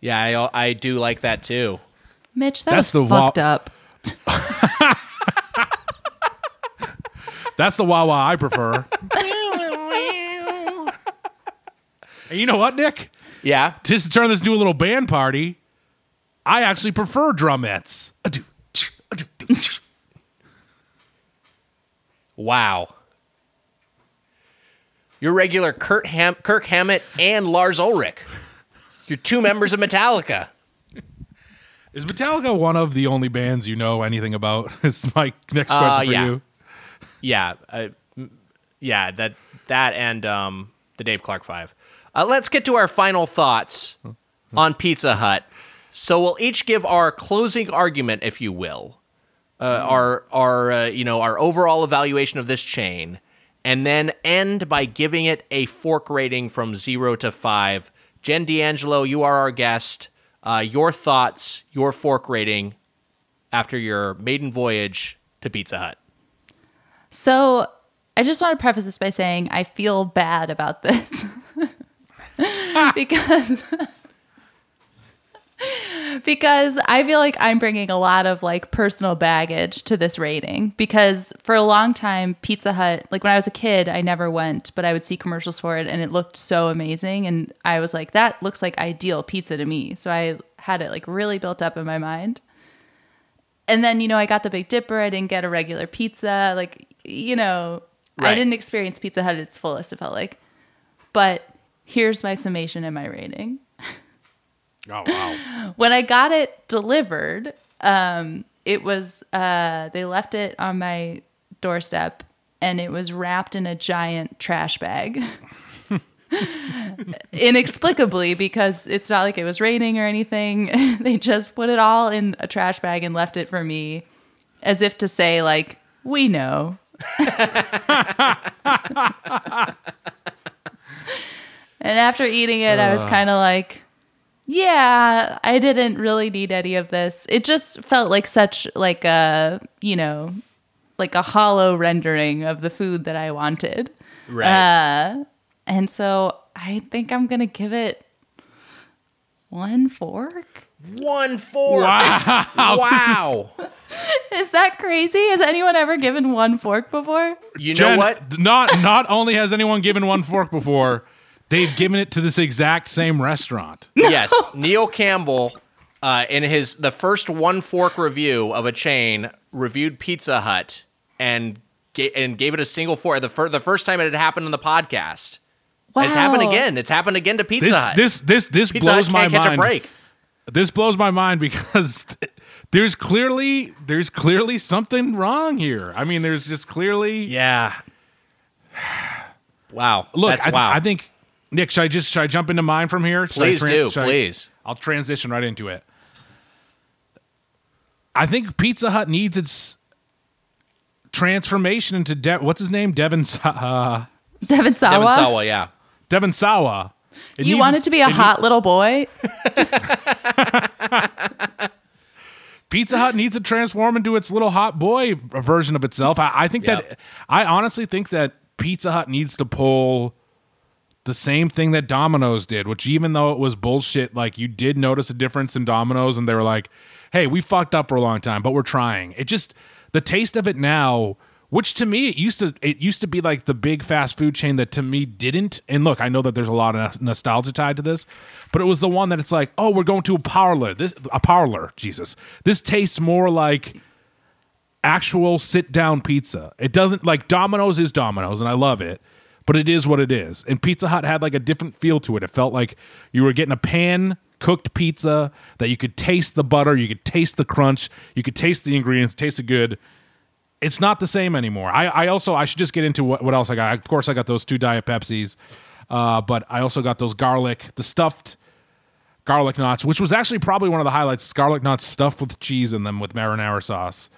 B: yeah. I I do like that too.
E: Mitch, that
C: That's
E: was
C: the wa-
E: fucked up.
C: That's the Wawa I prefer. and you know what, Nick?
B: Yeah.
C: Just to turn this into a little band party, I actually prefer drumettes.
B: Wow. Your regular Kurt Ham- Kirk Hammett and Lars Ulrich. You're two members of Metallica.
C: Is Metallica one of the only bands you know anything about? Is my next
B: Uh,
C: question for
B: yeah.
C: you.
B: Yeah, uh, yeah. That that and um, the Dave Clark Five. Uh, let's get to our final thoughts on Pizza Hut. So we'll each give our closing argument, if you will, uh, our our uh, you know our overall evaluation of this chain, and then end by giving it a fork rating from zero to five. Jen D'Angelo, you are our guest. Uh, your thoughts, your fork rating after your maiden voyage to Pizza Hut.
E: So I just want to preface this by saying I feel bad about this because because I feel like I'm bringing a lot of like personal baggage to this rating because for a long time Pizza Hut like when I was a kid I never went but I would see commercials for it and it looked so amazing and I was like that looks like ideal pizza to me so I had it like really built up in my mind and then you know I got the Big Dipper. I didn't get a regular pizza. Like you know, I didn't experience Pizza Hut at its fullest. It felt like, but here's my summation and my rating.
C: Oh wow!
E: When I got it delivered, um, it was uh, they left it on my doorstep, and it was wrapped in a giant trash bag. Inexplicably, because it's not like it was raining or anything, they just put it all in a trash bag and left it for me, as if to say, like, we know. and after eating it, I was kind of like, yeah, I didn't really need any of this. It just felt like such like a, you know, like a hollow rendering of the food that I wanted.
B: Right.
E: Uh, and so I think I'm gonna give it one fork.
B: One fork.
C: Wow.
B: Wow.
E: Is that crazy? Has anyone ever given one fork before?
B: You know
C: Jen,
B: what?
C: Not not only has anyone given one fork before, they've given it to this exact same restaurant.
B: yes, Neil Campbell, uh, in his the first one fork review of a chain, reviewed Pizza Hut and ga- and gave it a single fork. The, fir- the first time it had happened on the podcast.
E: Wow.
B: It's happened again. It's happened again to Pizza
C: This
B: Hut.
C: this this this
B: Pizza
C: blows
B: Hut
C: my
B: can't catch
C: mind.
B: a break.
C: This blows my mind because there's clearly there's clearly something wrong here. I mean, there's just clearly
B: Yeah. Wow.
C: Look,
B: That's
C: I,
B: wow.
C: I think Nick, should I just should I jump into mine from here? Should
B: please
C: tran-
B: do.
C: should I-
B: Please.
C: I'll transition right into it. I think Pizza Hut needs its transformation into De- what's his name, Devon Sa- uh,
E: Devon Sawa.
B: Devon Sawa, yeah.
C: Devon Sawa. It
E: You
C: needs
E: wanted to be a
C: it
E: hot little boy?
C: Pizza Hut needs to transform into its little hot boy version of itself. I, I think
B: Yep.
C: that I honestly think that Pizza Hut needs to pull the same thing that Domino's did, which even though it was bullshit, like you did notice a difference in Domino's and they were like, hey, we fucked up for a long time, but we're trying. It just the taste of it now, which to me it used to it used to be like the big fast food chain that to me didn't. And look, I know that there's a lot of nostalgia tied to this, but it was the one that it's like, oh, we're going to a parlor. This a parlor, Jesus. This tastes more like actual sit down pizza. It doesn't like Domino's is Domino's and I love it, but it is what it is. And Pizza Hut had like a different feel to it. It felt like you were getting a pan cooked pizza that you could taste the butter, you could taste the crunch, you could taste the ingredients, tasted good. It's not the same anymore. I, I also I should just get into what, what else I got. Of course I got those two Diet Pepsis. Uh, but I also got those garlic, the stuffed garlic knots, which was actually probably one of the highlights. Garlic knots stuffed with cheese in them with marinara sauce.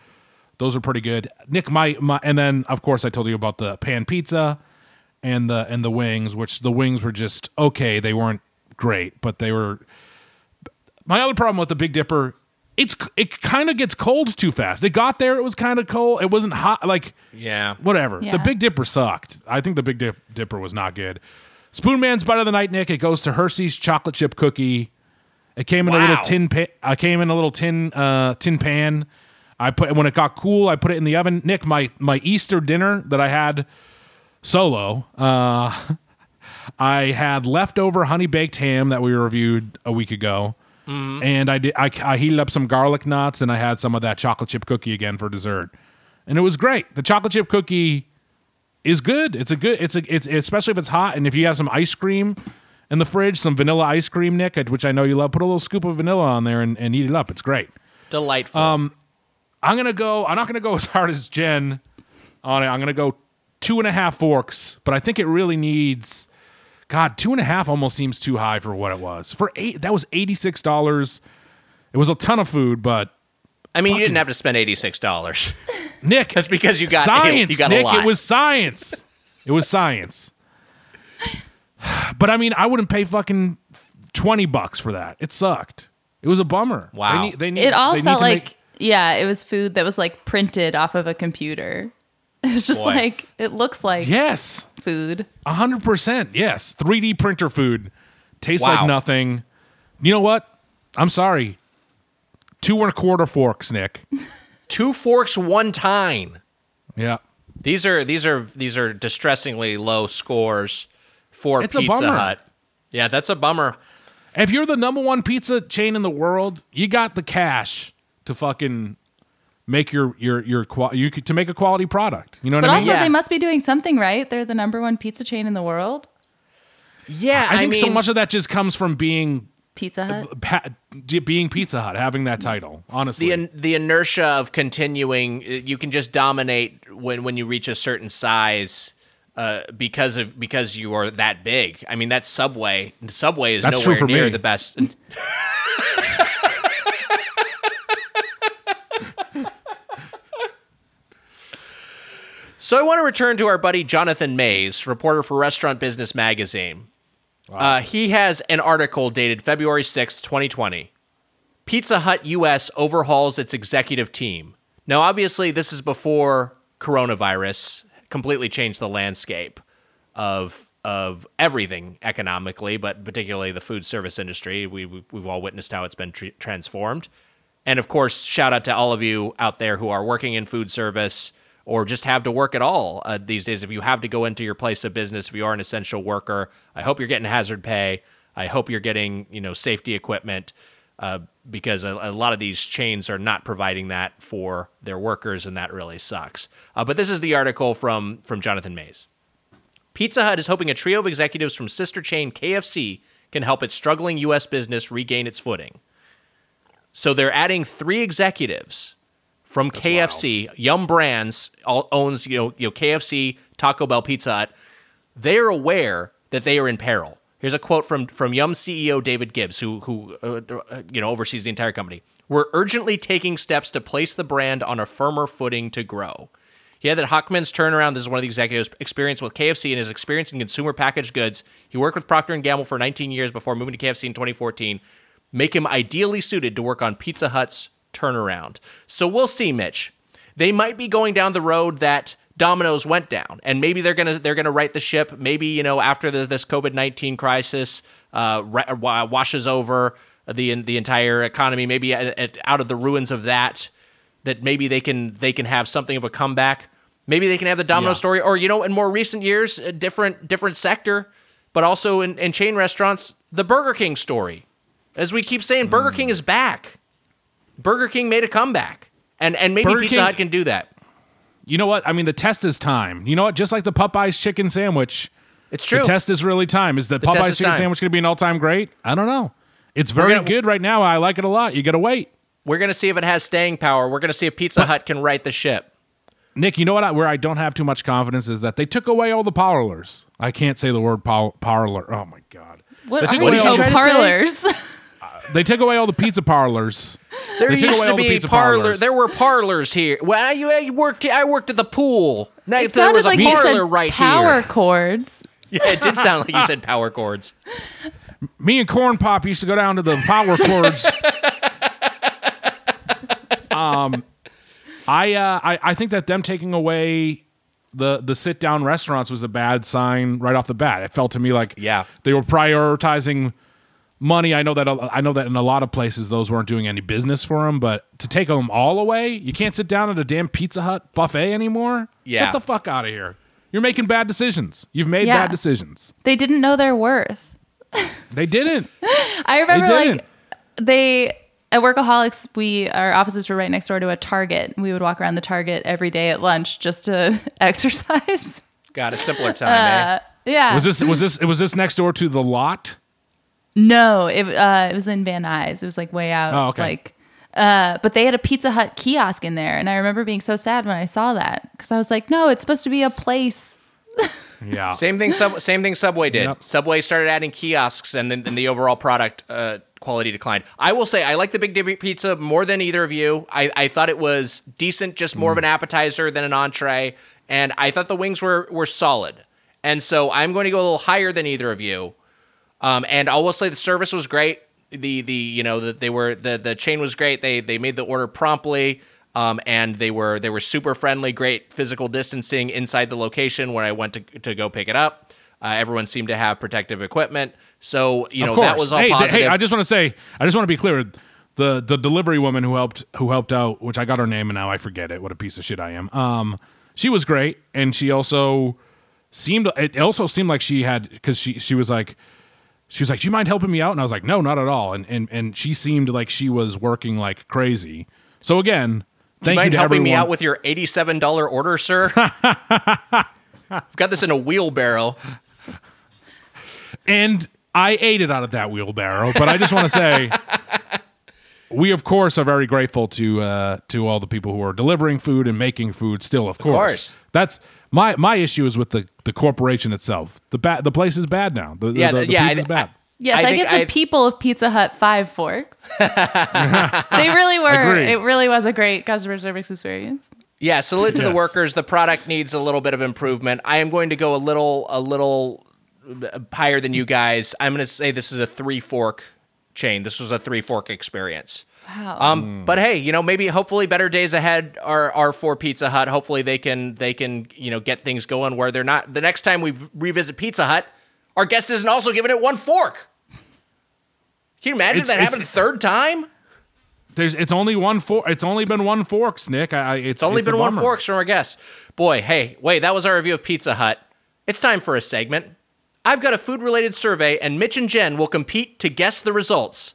C: Those are pretty good. Nick, my, my and then of course I told you about the pan pizza and the and the wings, which the wings were just okay. They weren't great, but they were. My other problem with the Big Dipper, it's it kind of gets cold too fast. It got there, it was kind of cold. It wasn't hot. Like
B: Yeah.
C: whatever.
E: Yeah.
C: The Big Dipper sucked. I think the Big Dip, Dipper was not good. Spoonman's Bite of the Night, Nick. It goes to Hershey's chocolate chip cookie. It came in a little tin. Pa- I came in a little tin uh, tin pan. I put when it got cool. I put it in the oven. Nick, my my Easter dinner that I had solo. Uh, I had leftover honey baked ham that we reviewed a week ago, and I did. I, I heated up some garlic nuts, and I had some of that chocolate chip cookie again for dessert, and it was great. The chocolate chip cookie is good. It's a good. It's a. It's especially if it's hot, and if you have some ice cream in the fridge, some vanilla ice cream, Nick, which I know you love. Put a little scoop of vanilla on there and, and eat it up. It's great.
B: Delightful.
C: Um, I'm gonna go. I'm not gonna go as hard as Jen on it. I'm gonna go two and a half forks, but I think it really needs. God, two and a half almost seems too high for what it was. For eight, that was eighty six dollars. It was a ton of food, but
B: I mean, you didn't have to spend eighty six dollars.
C: Nick,
B: That's because you got
C: science.
B: You got
C: Nick,
B: a lot.
C: it was science. It was science. But I mean, I wouldn't pay fucking twenty bucks for that. It sucked. It was a bummer.
B: Wow.
C: They need, they need,
E: It all
C: they need
E: felt
C: to
E: like
C: make-
E: yeah, it was food that was like printed off of a computer. It was just
B: Boy.
E: like it looks like
C: yes.
E: food.
C: A hundred percent, yes. 3D printer food tastes
B: Wow.
C: like nothing. You know what? I'm sorry. Two and a quarter forks, Nick.
B: Two forks, one time.
C: Yeah,
B: These are these are these are distressingly low scores for
C: It's a
B: Pizza
C: bummer.
B: Hut. Yeah, that's a bummer.
C: if you're the number one pizza chain in the world, you got the cash to fucking make your your your qual you could, to make a quality product. You know what
E: But
C: I mean?
E: But also,
B: Yeah.
E: they must be doing something right. They're the number one pizza chain in the world.
B: Yeah,
C: I think so much of that just comes from being
E: Pizza Hut.
C: pa- being Pizza Hut, having that title. Honestly,
B: the in- the inertia of continuing. uh, You can just dominate when when you reach a certain size. Uh, because of because you are that big. I mean, that's Subway. Subway is
C: That's true
B: nowhere
C: for
B: near
C: me.
B: the best. so I want to return to our buddy Jonathan Maze, reporter for Restaurant Business Magazine. Uh, he has an article dated February sixth, 2020. Pizza Hut US overhauls its executive team. Now, obviously, this is before coronavirus completely changed the landscape. of of everything economically, but particularly the food service industry. We, we we've all witnessed how it's been tr- transformed. And of course, shout out to all of you out there who are working in food service or just have to work at all uh, these days. If you have to go into your place of business, if you are an essential worker, I hope you're getting hazard pay. I hope you're getting you know safety equipment uh, because a, a, lot of these chains are not providing that for their workers, and that really sucks. Uh, but this is the article from from Jonathan Maze. Pizza Hut is hoping a trio of executives from sister chain KFC can help its struggling U.S. business regain its footing. So they're adding three executives from That's KFC. Wild. Yum Brands owns you know, you know KFC, Taco Bell, Pizza Hut. They're aware that they are in peril. Here's a quote from from Yum CEO David Gibbs, who who uh, uh, you know oversees the entire company. We're urgently taking steps to place the brand on a firmer footing to grow. He had that Hochman's turnaround. This is one of the executives' experience with KFC and his experience in consumer packaged goods. He worked with Procter and Gamble for 19 years before moving to KFC in 2014. Make him ideally suited to work on Pizza Hut's turnaround. So we'll see, Mitch. They might be going down the road that Domino's went down, and maybe they're gonna they're gonna right the ship. Maybe you know after the, this COVID nineteen crisis uh, washes over the the entire economy, maybe at, at, out of the ruins of that, that maybe they can they can have something of a comeback. Maybe they can have the domino yeah. story, or you know, in more recent years, a different different sector, but also in, in chain restaurants, the Burger King story. As we keep saying, Burger mm. King is back. Burger King made a comeback, and and maybe Burger Pizza King, Hut can do that.
C: You know what? I mean, the test is time. You know what? Just like the Popeyes chicken sandwich,
B: it's true.
C: The test is really time. Is the, the Popeyes chicken time. sandwich going to be an all time great? I don't know. It's very gonna, good right now. I like it a lot. You got to wait.
B: We're going to see if it has staying power. We're going to see if Pizza but, Hut can right the ship.
C: Nick, you know what? I, where I don't have too much confidence is that they took away all the parlors. I can't say the word par- parlor. Oh my god!
E: What are you oh, parlors? uh,
C: they took away all the pizza parlors.
B: There they used to be the parlors. There were parlors here. Well, I, I worked. I worked at the pool.
E: Now, it there was a like parlor right power here. Power cords.
B: Yeah, it did sound like you said power cords.
C: Me and Corn Pop used to go down to the power cords. um, I, uh, I I think that them taking away the the sit down restaurants was a bad sign right off the bat. It felt to me like
B: yeah
C: they were prioritizing money. I know that I know that in a lot of places those weren't doing any business for them, but to take them all away, you can't sit down at a damn Pizza Hut buffet anymore.
B: Yeah,
C: get the fuck out of here. You're making bad decisions. You've made yeah. bad decisions.
E: They didn't know their worth.
C: they didn't.
E: I remember they didn't. like they at Workaholics, we our offices were right next door to a Target. We would walk around the Target every day at lunch just to exercise.
B: Got a simpler time, uh,
E: eh? Yeah.
C: Was this was this was this next door to the lot?
E: No, it uh, it was in Van Nuys. It was like way out. Oh, okay. Like, uh, but they had a Pizza Hut kiosk in there, and I remember being so sad when I saw that because I was like, no, it's supposed to be a place.
C: yeah.
B: Same thing. Sub- same thing. Subway did. Yep. Subway started adding kiosks, and then, then the overall product uh, quality declined. I will say I like the Big Dipper pizza more than either of you. I, I thought it was decent, just more mm. of an appetizer than an entree, and I thought the wings were were solid. And so I'm going to go a little higher than either of you. Um, and I will say the service was great. The the you know that they were the the chain was great. They they made the order promptly. Um, and they were they were super friendly, great physical distancing inside the location when I went to to go pick it up. Uh, everyone seemed to have protective equipment. So you know that was all
C: hey,
B: positive.
C: Hey, I just want to say, I just want to be clear. The the delivery woman who helped who helped out, which I got her name and now I forget it. What a piece of shit I am. Um, she was great, and she also seemed. It also seemed like she had because she she was like. She was like, "Do you mind helping me out?" And I was like, "No, not at all." And and and she seemed like she was working like crazy. So again,
B: Do you mind you helping everyone. me out with your eighty-seven dollar order, sir? I've got this in a wheelbarrow.
C: And I ate it out of that wheelbarrow, but I just want to say we of course are very grateful to uh, to all the people who are delivering food and making food still of course. Of course. That's my my issue is with the the corporation itself. The bad the place is bad now. The, yeah, the, the, the yeah, pizza's I, bad.
E: Yes, I, I give the I, people of Pizza Hut five forks. they really were. Agreed. It really was a great customer service experience.
B: Yeah, salute to yes. the workers. The product needs a little bit of improvement. I am going to go a little a little higher than you guys. I'm going to say this is a three fork chain. This was a three fork experience.
E: Wow.
B: Um, but hey, you know, maybe hopefully better days ahead are are for Pizza Hut. Hopefully they can they can you know get things going where they're not. The next time we revisit Pizza Hut, our guest isn't also giving it one fork. Can you imagine
C: It's-
B: that
C: it's-
B: happened a third time?
C: There's it's only one fork. It's only been one forks, Nick. I, I it's,
B: It's only
C: it's a
B: been one
C: bummer.
B: forks from our guest. Boy, hey, wait, that was our review of Pizza Hut. It's time for a segment. I've got a food related survey, and Mitch and Jen will compete to guess the results.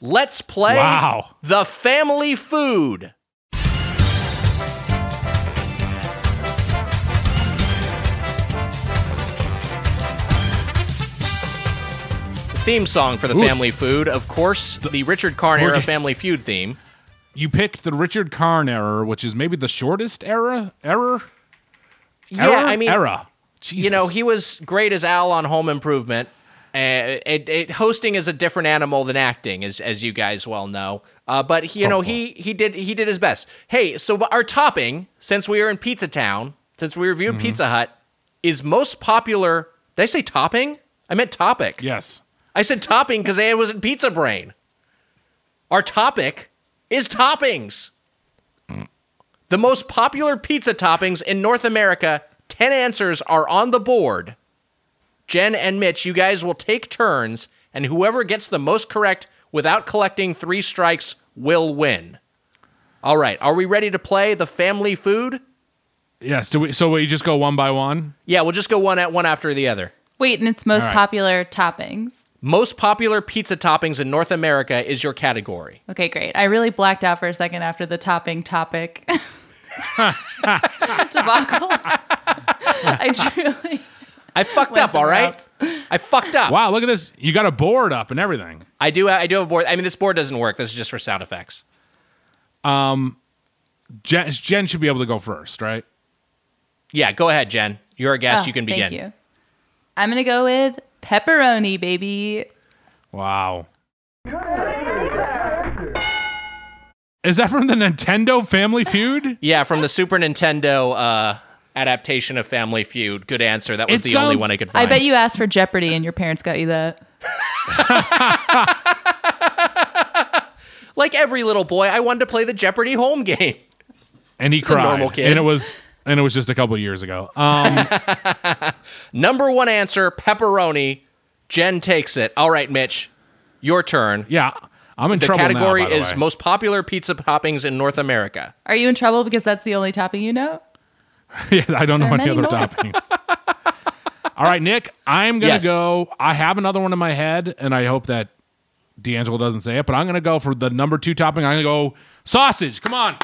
B: Let's play
C: Wow.
B: the family food. Theme song for the
C: Ooh.
B: family food, of course, the Richard Karn era. Family Feud theme.
C: You picked the Richard Karn error, which is maybe the shortest era error.
B: Yeah,
C: Error?
B: I mean,
C: era.
B: You know, he was great as Al on Home Improvement. Uh, it, it, hosting is a different animal than acting, as as you guys well know. Uh, but he, you know, he he did he did his best. Hey, so our topping, since we are in Pizza Town, since we reviewed Pizza Hut, is most popular. Did I say topping? I meant topic.
C: yes.
B: I said topping because I was in Pizza Brain. Our topic is toppings. The most popular pizza toppings in North America. 10 answers are on the board. Jen and Mitch, you guys will take turns, and whoever gets the most correct without collecting three strikes will win. All right, are we ready to play the family food?
C: Yes. Do we? So we just go one by one.
B: Yeah, we'll just go one at one after the other.
E: Wait, and it's most
C: All right.
E: popular toppings.
B: Most popular pizza toppings in North America is your category.
E: Okay, great. I really blacked out for a second after the topping topic debacle. I truly.
B: I fucked up, All right,
E: else.
B: I fucked up.
C: Wow, look at this. You got a board up and everything.
B: I do. I do have a board. I mean, this board doesn't work. This is just for sound effects.
C: Um, Jen, Jen should be able to go first, right?
B: Yeah, go ahead, Jen. You're a guest.
E: Oh,
B: you can begin.
E: Thank you. I'm gonna go with pepperoni, baby.
C: Wow. Is that from the Nintendo Family Feud?
B: Yeah, from the Super Nintendo uh, adaptation of Family Feud. Good answer. That was
C: It
B: the only
C: sounds-
B: one I could find.
E: I bet you asked for Jeopardy and your parents got you that.
B: like every little boy, I wanted to play the Jeopardy home game.
C: And he
B: a
C: cried.
B: normal kid.
C: And it was and it was just a couple years ago. Um,
B: Number one answer: pepperoni. Jen takes it. All right, Mitch, your turn.
C: yeah, I'm in
B: The
C: trouble
B: category
C: now, by the
B: is
C: way.
B: most popular pizza toppings in North America.
E: Are you in trouble because that's the only topping you know?
C: yeah, I don't know
E: There are
C: any other
E: more.
C: toppings. All right, Nick, I'm gonna
B: Yes.
C: go. I have another one in my head, and I hope that D'Angelo doesn't say it, but I'm gonna go for the number two topping. I'm gonna go sausage. Come on.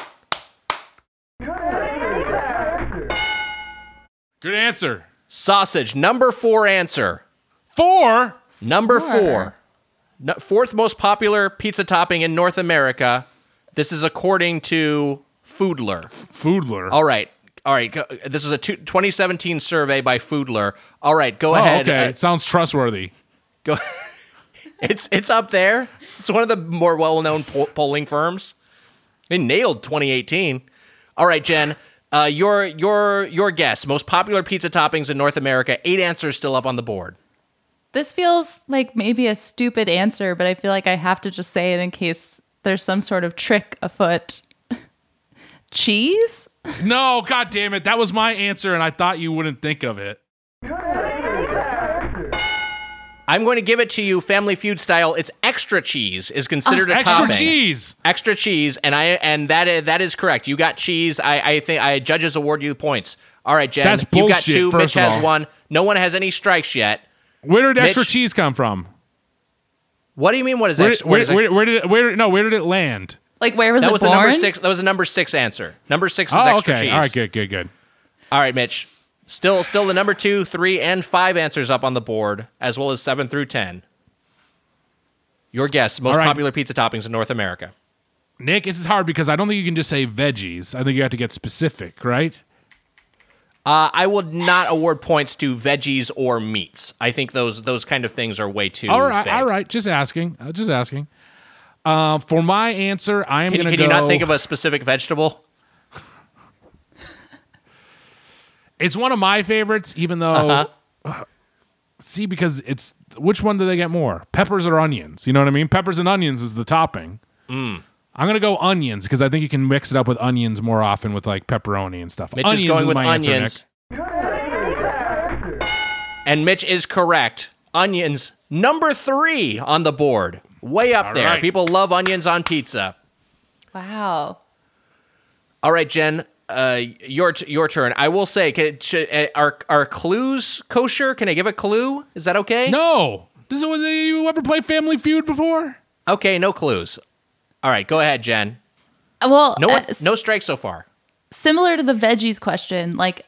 C: Good answer.
B: Sausage. Number four answer.
C: Four.
B: Number
E: Four.
B: four. Fourth most popular pizza topping in North America. This is according to Foodler.
C: Foodler.
B: All right. All right. go- This is a two, 2017 survey by Foodler. All right. Go
C: Oh,
B: ahead.
C: okay.
B: Uh,
C: it sounds trustworthy.
B: go. it's it's up there. It's one of the more well-known po- polling firms. They nailed 2018. All right, Jen. Uh, your your your guess. Most popular pizza toppings in North America. Eight answers still up on the board.
E: This feels like maybe a stupid answer, but I feel like I have to just say it in case there's some sort of trick afoot. Cheese?
C: No, god damn it. That was my answer, and I thought you wouldn't think of it.
B: I'm going to give it to you, Family Feud style. It's extra cheese is considered ah, a top.
C: Extra
B: topping.
C: cheese.
B: Extra cheese, and I and that is, that is correct. You got cheese. I I think I judges award you points. All right, Jen.
C: That's
B: You got
C: bullshit,
B: two.
C: first
B: Mitch has one. No one has any strikes yet.
C: Where did extra
B: Mitch-
C: cheese come from?
B: What do you mean? What is
C: Where,
B: extra?
C: where,
B: what is extra?
C: where, where did it, where no where did it land?
E: Like where was
B: that
E: it
B: was
E: born?
B: the number six. That was the number six answer. Number six was
C: Oh,
B: extra
C: okay.
B: cheese.
C: All right, good, good, good.
B: All right, Mitch. Still, still the number two, three, and five answers up on the board, as well as seven through ten. Your guess: most
C: All right.
B: popular pizza toppings in North America.
C: Nick, this is hard because I don't think you can just say veggies. I think you have to get specific, right?
B: Uh, I would not award points to veggies or meats. I think those those kind of things are way too.
C: All right,
B: vague.
C: all right. Just asking. Uh, just asking. Uh, for my answer, I am
B: Can,
C: going to
B: can
C: go.
B: you not think of a specific vegetable?
C: It's one of my favorites, even though.
B: Uh-huh.
C: uh, see, because it's which one do they get more? Peppers or onions? You know what I mean? Peppers and onions is the topping.
B: Mm.
C: I'm gonna go onions because I think you can mix it up with onions more often with like pepperoni and stuff.
B: Mitch
C: onions
B: is going with
C: my answer,
B: onions.
C: Nick.
B: And Mitch is correct. Onions, number three on the board. Way up
C: All
B: there.
C: right.
B: People love onions on pizza.
E: Wow.
B: All right, Jen, uh, your t- your turn. I will say, can, should, uh, are are clues kosher? Can I give a clue? Is that okay?
C: No, this is what you ever play Family Feud before?
B: Okay, no clues. All right, go ahead, Jen.
E: Well,
B: No one,
E: uh,
B: no strikes so far.
E: Similar to the veggies question, like,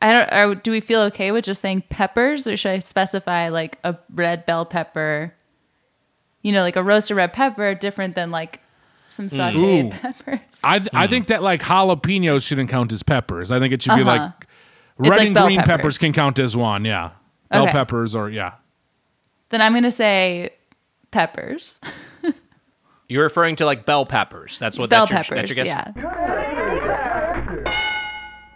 E: I don't. Are, do we feel okay with just saying peppers, or should I specify like a red bell pepper? You know, like a roasted red pepper, different than like some sautéed
C: Ooh.
E: peppers.
C: I th- I think that like jalapenos shouldn't count as peppers. I think it should be like
E: Uh-huh.
C: red
E: like
C: and green peppers.
E: peppers.
C: can count as one. Yeah, bell
E: Okay.
C: peppers or yeah.
E: then I'm gonna say peppers.
B: You're referring to like bell peppers. That's what
E: bell
B: that's your,
E: peppers.
B: that's your guess.
E: yeah.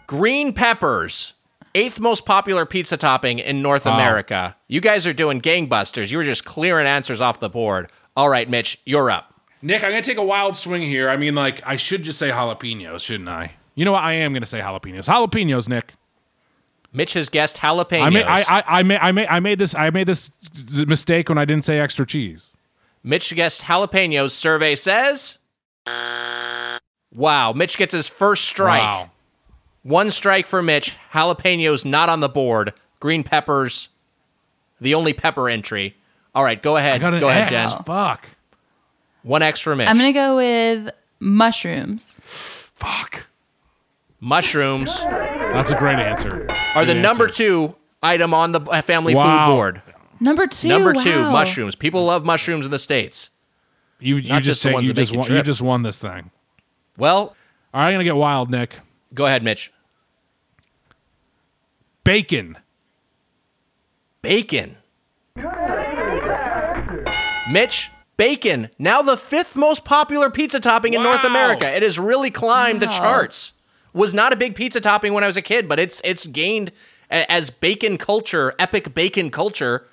B: Green peppers, eighth most popular pizza topping in North America. You guys are doing gangbusters. You were just clearing answers off the board. All right, Mitch, you're up.
C: Nick, I'm gonna take a wild swing here. I mean, like I should just say jalapenos, shouldn't I? You know what? I am gonna say jalapenos. Jalapenos, Nick.
B: Mitch has guessed jalapenos.
C: I made I, I, I made I made I made this I made this mistake when I didn't say extra cheese.
B: Mitch guessed jalapenos. Survey says. Wow, Mitch gets his first strike.
C: Wow.
B: One strike for Mitch. Jalapenos not on the board. Green peppers, the only pepper entry. All right, go ahead.
C: I got an
B: go ahead,
C: X.
B: Jen.
C: Fuck.
B: One X for Mitch.
E: I'm gonna go with mushrooms.
C: Fuck.
B: Mushrooms
C: That's a great answer.
B: are the
C: Good
B: number
C: answer.
B: two item on the family
C: Wow.
B: food board.
E: Number two.
B: Number two,
E: wow.
B: mushrooms. People love mushrooms in the states.
C: You you just
B: just the
C: take-
B: ones
C: you
B: that
C: just won, you
B: trip.
C: just won this thing.
B: Well,
C: All right, I'm gonna get wild, Nick.
B: go ahead, Mitch.
C: Bacon.
B: Bacon. Mitch, bacon. Now the fifth most popular pizza topping in North America. It has really climbed the charts. Was not a big pizza topping when I was a kid, but it's it's gained as bacon culture, epic bacon culture,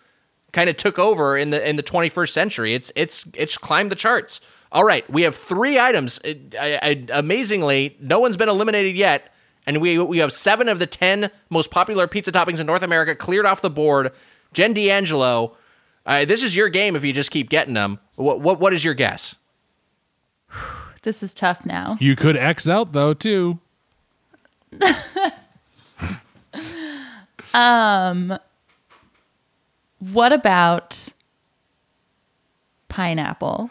B: kind of took over in the in the 21st century. It's it's it's climbed the charts. All right, we have three items. Uh, I- I- amazingly, no one's been eliminated yet, and we we have seven of the ten most popular pizza toppings in North America cleared off the board. Jen D'Angelo, uh, this is your game if you just keep getting them. What what what is your guess?
E: This is tough now.
C: You could X out though too.
E: What about pineapple?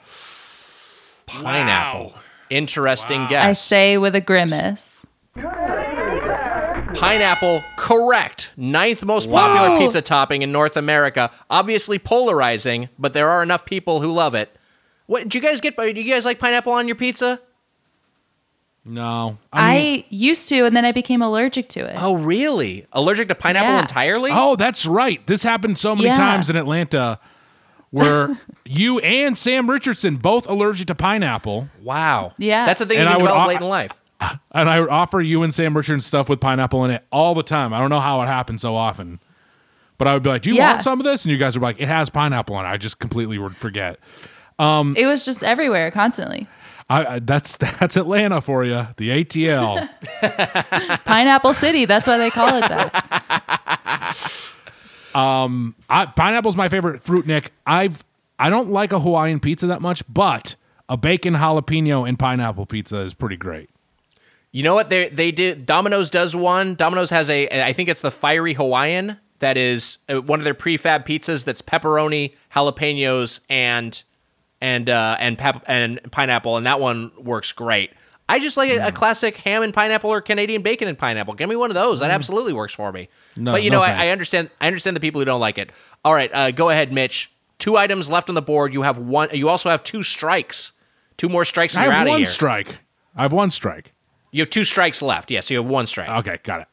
B: Pineapple. Interesting
E: I
B: guess.
E: I say with a grimace.
B: Pineapple, correct. Ninth most popular pizza topping in North America. Obviously polarizing, but there are enough people who love it. What do you guys get? Do you guys like pineapple on your pizza?
C: No.
E: I,
C: mean-
E: used to, and then I became allergic to it.
B: Oh, really? Allergic to pineapple
E: Yeah.
B: entirely?
C: Oh, that's right. This happened so many
E: Yeah.
C: times in Atlanta where you and Sam Richardson both allergic to pineapple.
B: wow.
E: Yeah.
B: That's the thing
C: And
B: you
C: I
B: can
C: would
B: develop
C: au-
B: late in life.
C: And I would offer you and Sam Richardson stuff with pineapple in it all the time. I don't know how it happens so often. But I would be like, Do you
E: Yeah.
C: want some of this? And you guys are like, It has pineapple in it. I just completely would forget.
E: Um, it was just everywhere, constantly.
C: I, I, that's that's Atlanta for you. The ATL.
E: Pineapple City. That's why they call it that.
C: I, pineapple's my favorite fruit, Nick. I've I don't like a Hawaiian pizza that much, but a bacon jalapeno and pineapple pizza is pretty great.
B: You know what they they did? Domino's does one. Domino's has a I think it's the fiery Hawaiian that is uh, one of their prefab pizzas that's pepperoni, jalapenos, and and uh, and pep- and pineapple, and that one works great. I just like a, a classic ham and pineapple or Canadian bacon and pineapple. Give me one of those. That absolutely works for me.
C: No-
B: but you
C: no
B: know, I, I understand. I understand the people who don't like it. All right, uh, go ahead, Mitch. Two items left on the board. You have one. You also have two strikes. Two more strikes, and
C: I
B: you're
C: have
B: out of
C: one
B: here.
C: strike. I have one strike.
B: You have two strikes left. Yes, you have one strike.
C: Okay, got it.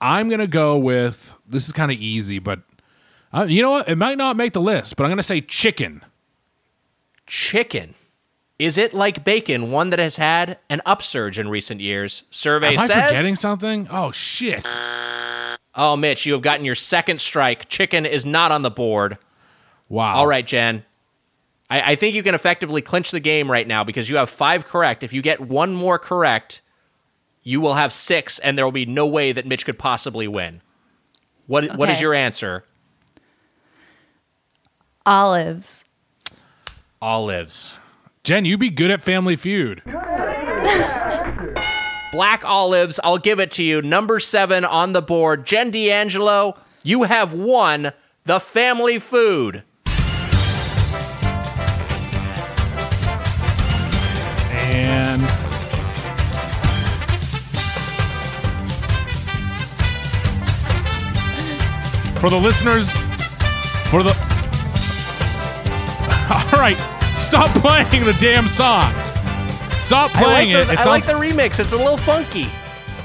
C: I'm gonna go with this is kind of easy, but uh, you know what? It might not make the list, but I'm gonna say chicken.
B: Chicken. Is it like bacon, one that has had an upsurge in recent years? Survey
C: Am I
B: says.
C: forgetting something? Oh shit!
B: Oh, Mitch, you have gotten your second strike. Chicken is not on the board.
C: Wow.
B: All right, Jen. I, I think you can effectively clinch the game right now because you have five correct. If you get one more correct, you will have six, and there will be no way that Mitch could possibly win. What What is
E: Okay.
B: your answer?
E: Olives.
B: Olives.
C: Jen, you be good at Family Feud.
B: Black olives. I'll give it to you. Number seven on the board. Jen D'Angelo, you have won the family food.
C: And for the listeners, for the all right, stop playing the damn song. Stop playing
B: I like
C: it.
B: the,
C: It
B: I
C: sounds,
B: like the remix. It's a little funky.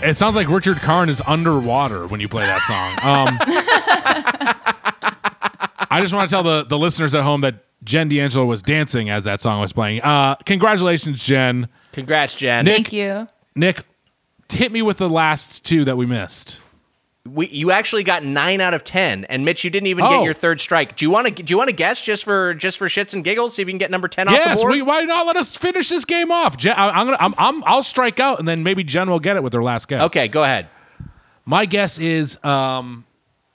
C: it sounds like Richard Karn is underwater when you play that song. Um, I just want to tell the, the listeners at home that Jen D'Angelo was dancing as that song was playing. Uh, congratulations, Jen.
B: Congrats, Jen.
C: Nick-
E: Thank you.
C: Nick, hit me with the last two that we missed.
B: We, you actually got nine out of ten, and Mitch, you didn't even get
C: Oh.
B: your third strike. Do you want to? Do you want to guess just for just for shits and giggles? See if you can get number ten off the
C: Yes,
B: board.
C: we, why not let us finish this game off? Jen, I, I'm gonna, I'm, I'm, I'll strike out, and then maybe Jen will get it with her last guess.
B: okay, go ahead.
C: My guess is um,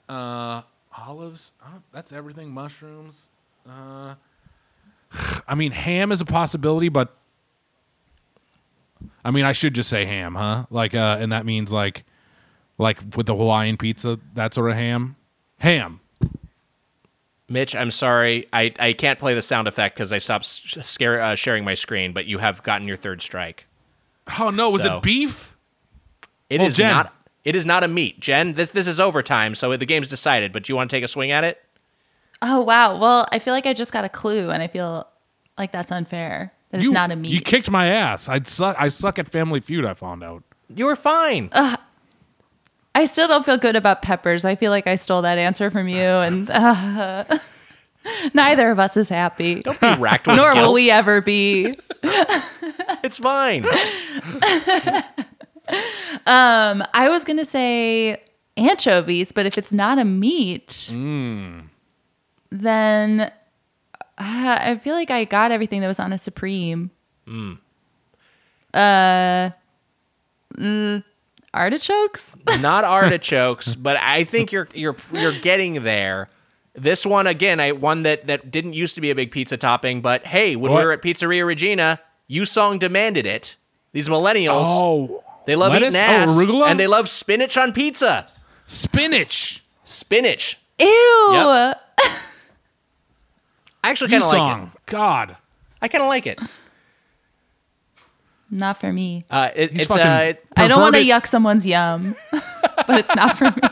C: uh, olives. Oh, that's everything. Mushrooms. Uh, I mean, ham is a possibility, but I mean, I should just say ham, huh? Like, uh, and that means like, like with the Hawaiian pizza, that sort of ham. Ham.
B: Mitch, I'm sorry, I, I can't play the sound effect because I stopped scare, uh, sharing my screen. But you have gotten your third strike.
C: Oh no, was
B: So-
C: it beef?
B: It is
C: Well, Jen.
B: not. It is not a meat, Jen. This this is overtime, so the game's decided. But do you want to take a swing at it?
E: Oh wow. Well, I feel like I just got a clue, and I feel like that's unfair. That
C: you,
E: it's not a meat.
C: You kicked my ass. I'd suck. I suck at Family Feud. I found out.
B: You were fine.
E: I still don't feel good about peppers. I feel like I stole that answer from you, and uh, neither of us is happy.
B: Don't be racked with
E: Nor
B: guilt.
E: will we ever be.
B: It's fine.
E: I was gonna say anchovies, but if it's not a meat,
C: Mm.
E: then uh, I feel like I got everything that was on a supreme. Uh, mm, artichokes.
B: not artichokes, but I think you're you're you're getting there. This one again, I one that that didn't used to be a big pizza topping, but hey, when
C: What?
B: we were at Pizzeria Regina, you song demanded it. These millennials,
C: Oh,
B: they love
C: lettuce?
B: eating
C: Oh,
B: ass,
C: arugula?
B: and they love spinach on pizza.
C: spinach.
B: Spinach.
E: Ew.
B: Yep. I actually kind of like
C: song.
B: it.
C: God.
B: I kind of like it.
E: Not for me.
B: Uh, it
C: He's
B: it's
C: fucking-
B: uh, it-
E: I don't want to
C: perverted-
E: yuck someone's yum, but it's not for me.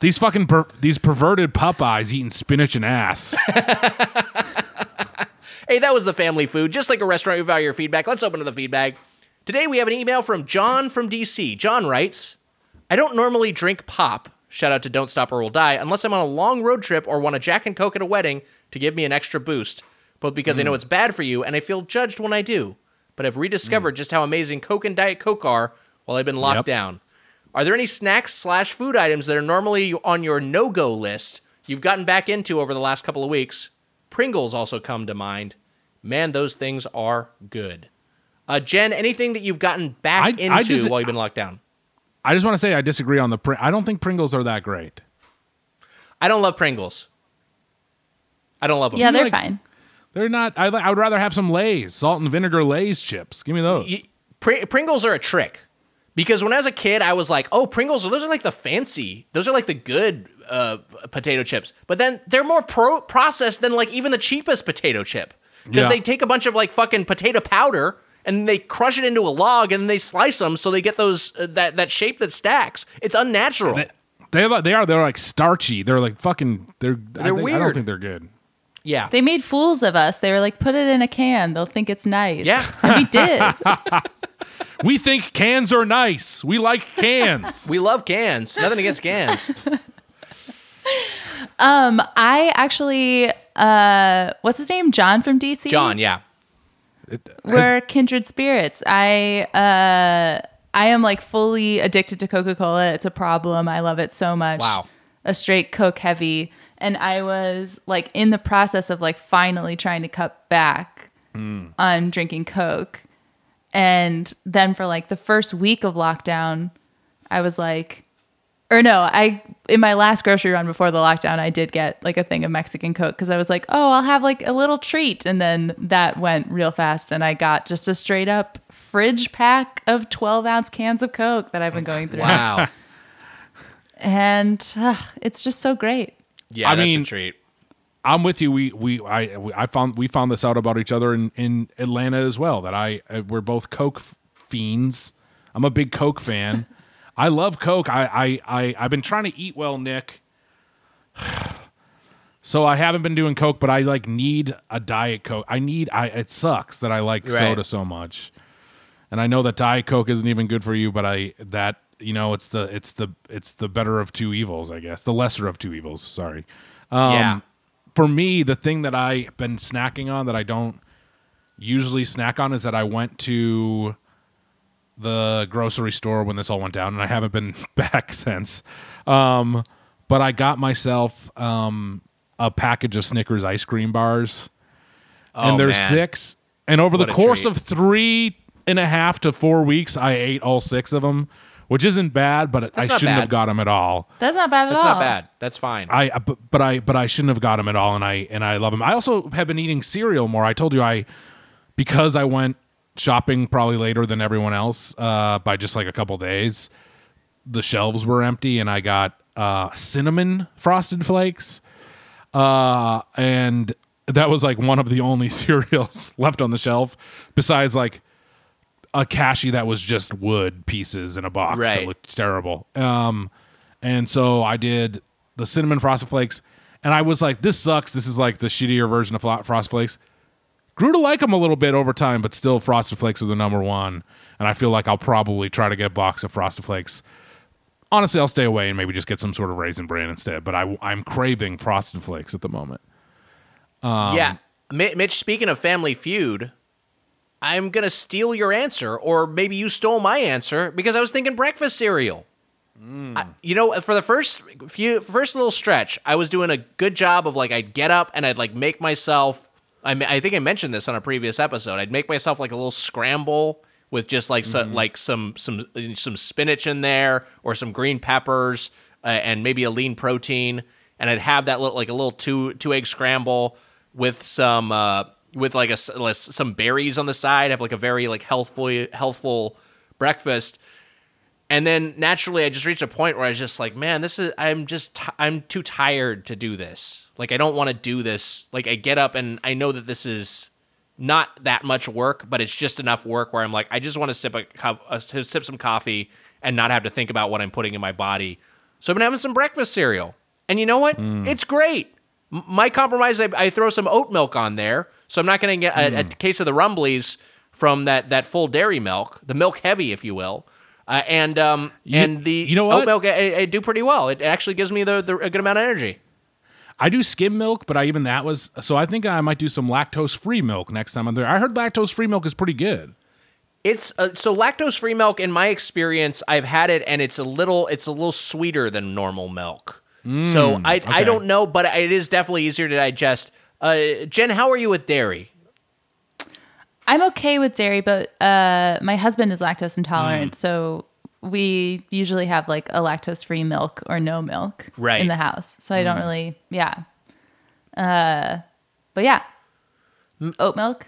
C: These fucking per- these perverted Popeyes eating spinach and ass.
B: Hey, that was the family food. Just like a restaurant, we value your feedback. Let's open to the feedback. Today we have an email from John from DC. John writes, I don't normally drink pop. Shout out to Don't Stop or We'll Die, unless I'm on a long road trip or want a Jack and Coke at a wedding to give me an extra boost, both because I know it's bad for you and I feel judged when I do. But I've rediscovered just how amazing Coke and Diet Coke are while I've been locked
C: Yep.
B: down. Are there any snacks slash food items that are normally on your no go list you've gotten back into over the last couple of weeks? Pringles also come to mind. Man, those things are good. Uh, Jen, anything that you've gotten back
C: I-
B: into
C: I just-
B: while you've been locked down?
C: I just want to say I disagree on the. Pr- I don't think Pringles are that great.
B: I don't love Pringles. I don't love them.
E: Yeah, they're
C: like-
E: fine.
C: They're not. I, I would rather have some Lay's, salt and vinegar Lay's chips. Give me those.
B: Pr- Pringles are a trick because when I was a kid, I was like, "Oh, Pringles! Those are like the fancy. Those are like the good uh, potato chips." But then they're more pro- processed than like even the cheapest potato chip because
C: Yeah.
B: they take a bunch of like fucking potato powder and they crush it into a log and they slice them so they get those uh, that that shape that stacks. It's unnatural.
C: They, they, they are. They're like starchy. They're like fucking. They're. I,
B: They're
C: think, I don't think they're good.
B: Yeah.
E: They made fools of us. They were like, put it in a can. They'll think it's nice.
B: Yeah.
E: And we did.
C: We think cans are nice. We like cans.
B: we love cans. Nothing against cans.
E: Um, I actually, uh, what's his name? John from DC?
B: John, yeah.
E: We're kindred spirits. I, uh, I am like fully addicted to Coca Cola. It's a problem. I love it so much.
B: Wow.
E: A straight Coke heavy. And I was like in the process of like finally trying to cut back on drinking Coke. And then for like the first week of lockdown, I was like, or no, I in my last grocery run before the lockdown, I did get like a thing of Mexican Coke because I was like, oh, I'll have like a little treat, and then that went real fast, and I got just a straight up fridge pack of twelve ounce cans of Coke that I've been going through,
B: Wow.
E: and uh, it's just so great.
B: Yeah,
C: I
B: that's
C: mean-
B: a treat.
C: I'm with you. We we I we- I found we found this out about each other in in Atlanta as well. That I uh, we're both Coke fiends. I'm a big Coke fan. I love Coke. I I I I've been trying to eat well, Nick. So I haven't been doing Coke, but I like need a Diet Coke. I need I it sucks that I like
B: Right.
C: soda so much. And I know that Diet Coke isn't even good for you, but I that you know it's the it's the it's the better of two evils, I guess. The lesser of two evils, sorry
B: yeah.
C: for me, the thing that I've been snacking on that I don't usually snack on is that I went to the grocery store when this all went down, and I haven't been back since. Um, but I got myself um, a package of Snickers ice cream bars,
B: Oh,
C: and there's
B: man.
C: six. And over
B: What
C: the course
B: treat.
C: of three and a half to four weeks, I ate all six of them, which isn't bad, but I
B: That's not
C: shouldn't have got them at all.
E: That's not bad at all.
B: That's
E: all.
B: not bad. That's fine.
C: I but, but I but I shouldn't have got him at all, and I and I love him. I also have been eating cereal more. I told you I because I went shopping probably later than everyone else uh, by just like a couple days. The shelves were empty, and I got uh, cinnamon frosted flakes, uh, and that was like one of the only cereals left on the shelf besides like a Kashi that was just wood pieces in a box that
B: Right.
C: looked terrible. Um, and so I did the cinnamon frosted flakes, and I was like, "This sucks. This is like the shittier version of frosted flakes." Grew to like them a little bit over time, but still, frosted flakes are the number one. And I feel like I'll probably try to get a box of frosted flakes. Honestly, I'll stay away and maybe just get some sort of raisin bran instead. But I, I'm craving frosted flakes at the moment. Um,
B: yeah. Mitch, speaking of Family Feud, I'm going to steal your answer, or maybe you stole my answer because I was thinking breakfast cereal.
C: Mm.
B: I- you know, for the first few, first little stretch, I was doing a good job of like, I'd get up and I'd like make myself. I, I think I mentioned this on a previous episode. I'd make myself like a little scramble with just like
C: Mm-hmm.
B: some like some some some spinach in there or some green peppers uh, and maybe a lean protein, and I'd have that little like a little two two egg scramble with some uh, with like a like some berries on the side. Have like a very like healthful healthful breakfast. And then naturally, I just reached a point where I was just like, man, this is, I'm just, t- I'm too tired to do this. Like, I don't want to do this. Like, I get up and I know that this is not that much work, but it's just enough work where I'm like, I just want to sip a, co- uh, sip some coffee and not have to think about what I'm putting in my body. So I've been having some breakfast cereal. And you know what? It's great. M- My compromise, I, I throw some oat milk on there. So I'm not going to get a, a case of the Rumblies from that, that full dairy milk, the milk heavy, if you will. Uh, and um, and the
C: you know
B: oat
C: what?
B: milk I, I do pretty well. It actually gives me the, the a good amount of energy.
C: I do skim milk, but I even that was so. I think I might do some lactose free milk next time I'm there. I heard lactose free milk is pretty good.
B: It's uh, so lactose free milk. In my experience, I've had it, and it's a little it's a little sweeter than normal milk. so I I don't know, but it is definitely easier to digest. Uh, Jen, how are you with dairy?
E: I'm okay with dairy, but uh, my husband is lactose intolerant,
B: Mm.
E: so we usually have like a lactose free milk or no milk
B: Right.
E: in the house. So I don't
B: Mm.
E: really, yeah. Uh, but yeah, oat milk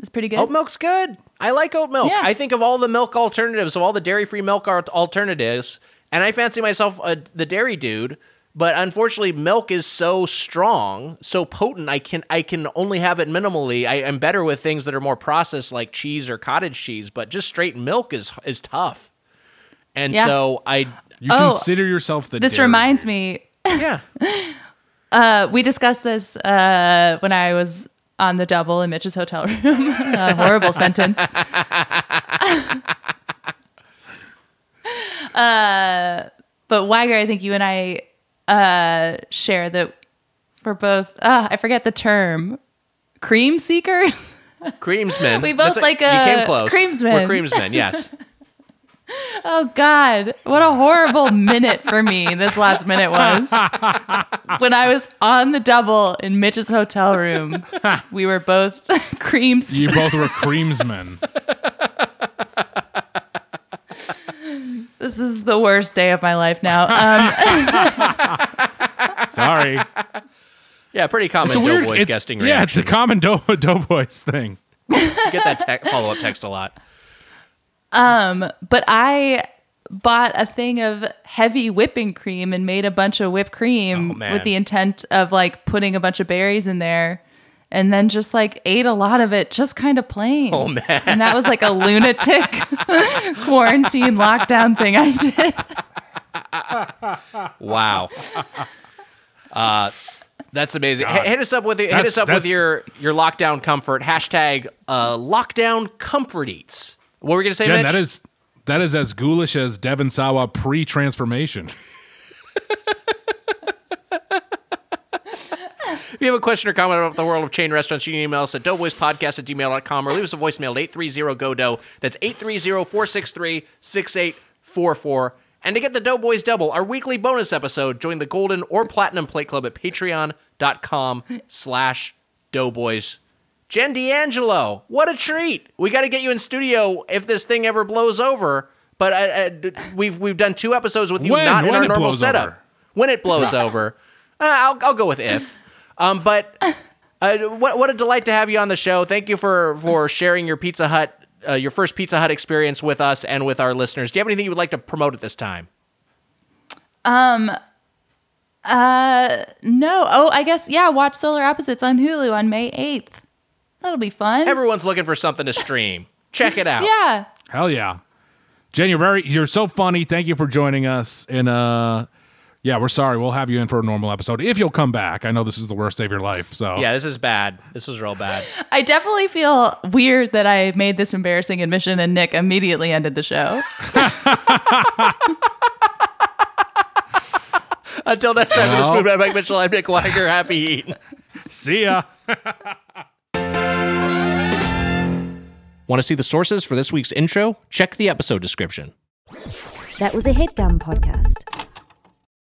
E: is pretty good.
B: Oat milk's good. I like oat milk.
E: Yeah.
B: I think of all the milk alternatives, of all the dairy free milk alternatives, and I fancy myself a, the dairy dude. But unfortunately, milk is so strong, so potent. I can I can only have it minimally. I, am better with things that are more processed, like cheese or cottage cheese. But just straight milk is is tough. And
E: Yeah.
B: so I
C: You
E: Oh,
C: consider yourself the.
E: This
C: dairy
E: reminds me,
B: yeah
E: uh, we discussed this uh, when I was on the double in Mitch's hotel room. a horrible sentence. uh, but Wiger, I think you and I uh, share that we're both. Uh, I forget the term. Cream seeker.
B: creamsman.
E: We both
B: That's
E: like
B: you
E: a
B: came close.
E: creamsman.
B: We're creamsmen. Yes.
E: Oh God, what a horrible minute for me this last minute was. when I was on the double in Mitch's hotel room, we were both creams.
C: You both were creamsmen.
E: This is the worst day of my life now. Um,
C: Sorry.
B: Yeah, pretty common
C: It's a weird
B: Doughboys
C: it's-
B: guesting
C: Yeah, it's a common dough, Doughboys thing.
B: Get that te- follow up text a lot.
E: Um, but I bought a thing of heavy whipping cream and made a bunch of whipped
B: Oh,
E: cream
B: man.
E: with the intent of like putting a bunch of berries in there and then just like ate a lot of it just kind of plain.
B: Oh man.
E: And that was like a lunatic quarantine lockdown thing I did.
B: Wow. Uh, that's amazing. H- hit us up with hit us up with your your lockdown comfort hashtag uh, lockdown comfort eats. What were we gonna say,
C: Jen,
B: Mitch?
C: that is that is as ghoulish as Devon Sawa pre-transformation.
B: If you have a question or comment about the world of chain restaurants, you can email us at doughboyspodcast at gmail.com or leave us a voicemail at 830-GO-DOUGH. That's 830-463-6844. And to get the Doughboys Double, our weekly bonus episode, join the Golden or Platinum Plate Club at patreon.com slash doughboys. Jen D'Angelo, what a treat. We got to get you in studio if this thing ever blows over. But uh, uh, d- we've we've done two episodes with you
C: When?
B: not in
C: When
B: our normal setup.
C: over.
B: When it blows over. Uh, I'll, I'll go with if. Um, but uh, what what a delight to have you on the show. Thank you for for sharing your Pizza Hut, uh, your first Pizza Hut experience with us and with our listeners. Do you have anything you would like to promote at this time? Um.
E: Uh no. Oh, I guess yeah, watch Solar Opposites on Hulu on May 8th. That'll be fun.
B: Everyone's looking for something to stream. Check it out.
E: yeah.
C: Hell yeah. Jen, you're very you're so funny. Thank you for joining us. And uh yeah, we're sorry. We'll have you in for a normal episode if you'll come back. I know this is the worst day of your life. So
B: Yeah, this is bad. This was real bad.
E: I definitely feel weird that I made this embarrassing admission and Nick immediately ended the show.
B: Until next time,
C: Well.
B: we're Smooth Mike Mitchell. I'm Nick Wiger. Happy eating.
C: see ya.
B: Want to see the sources for this week's intro? Check the episode description.
I: That was a headgum podcast.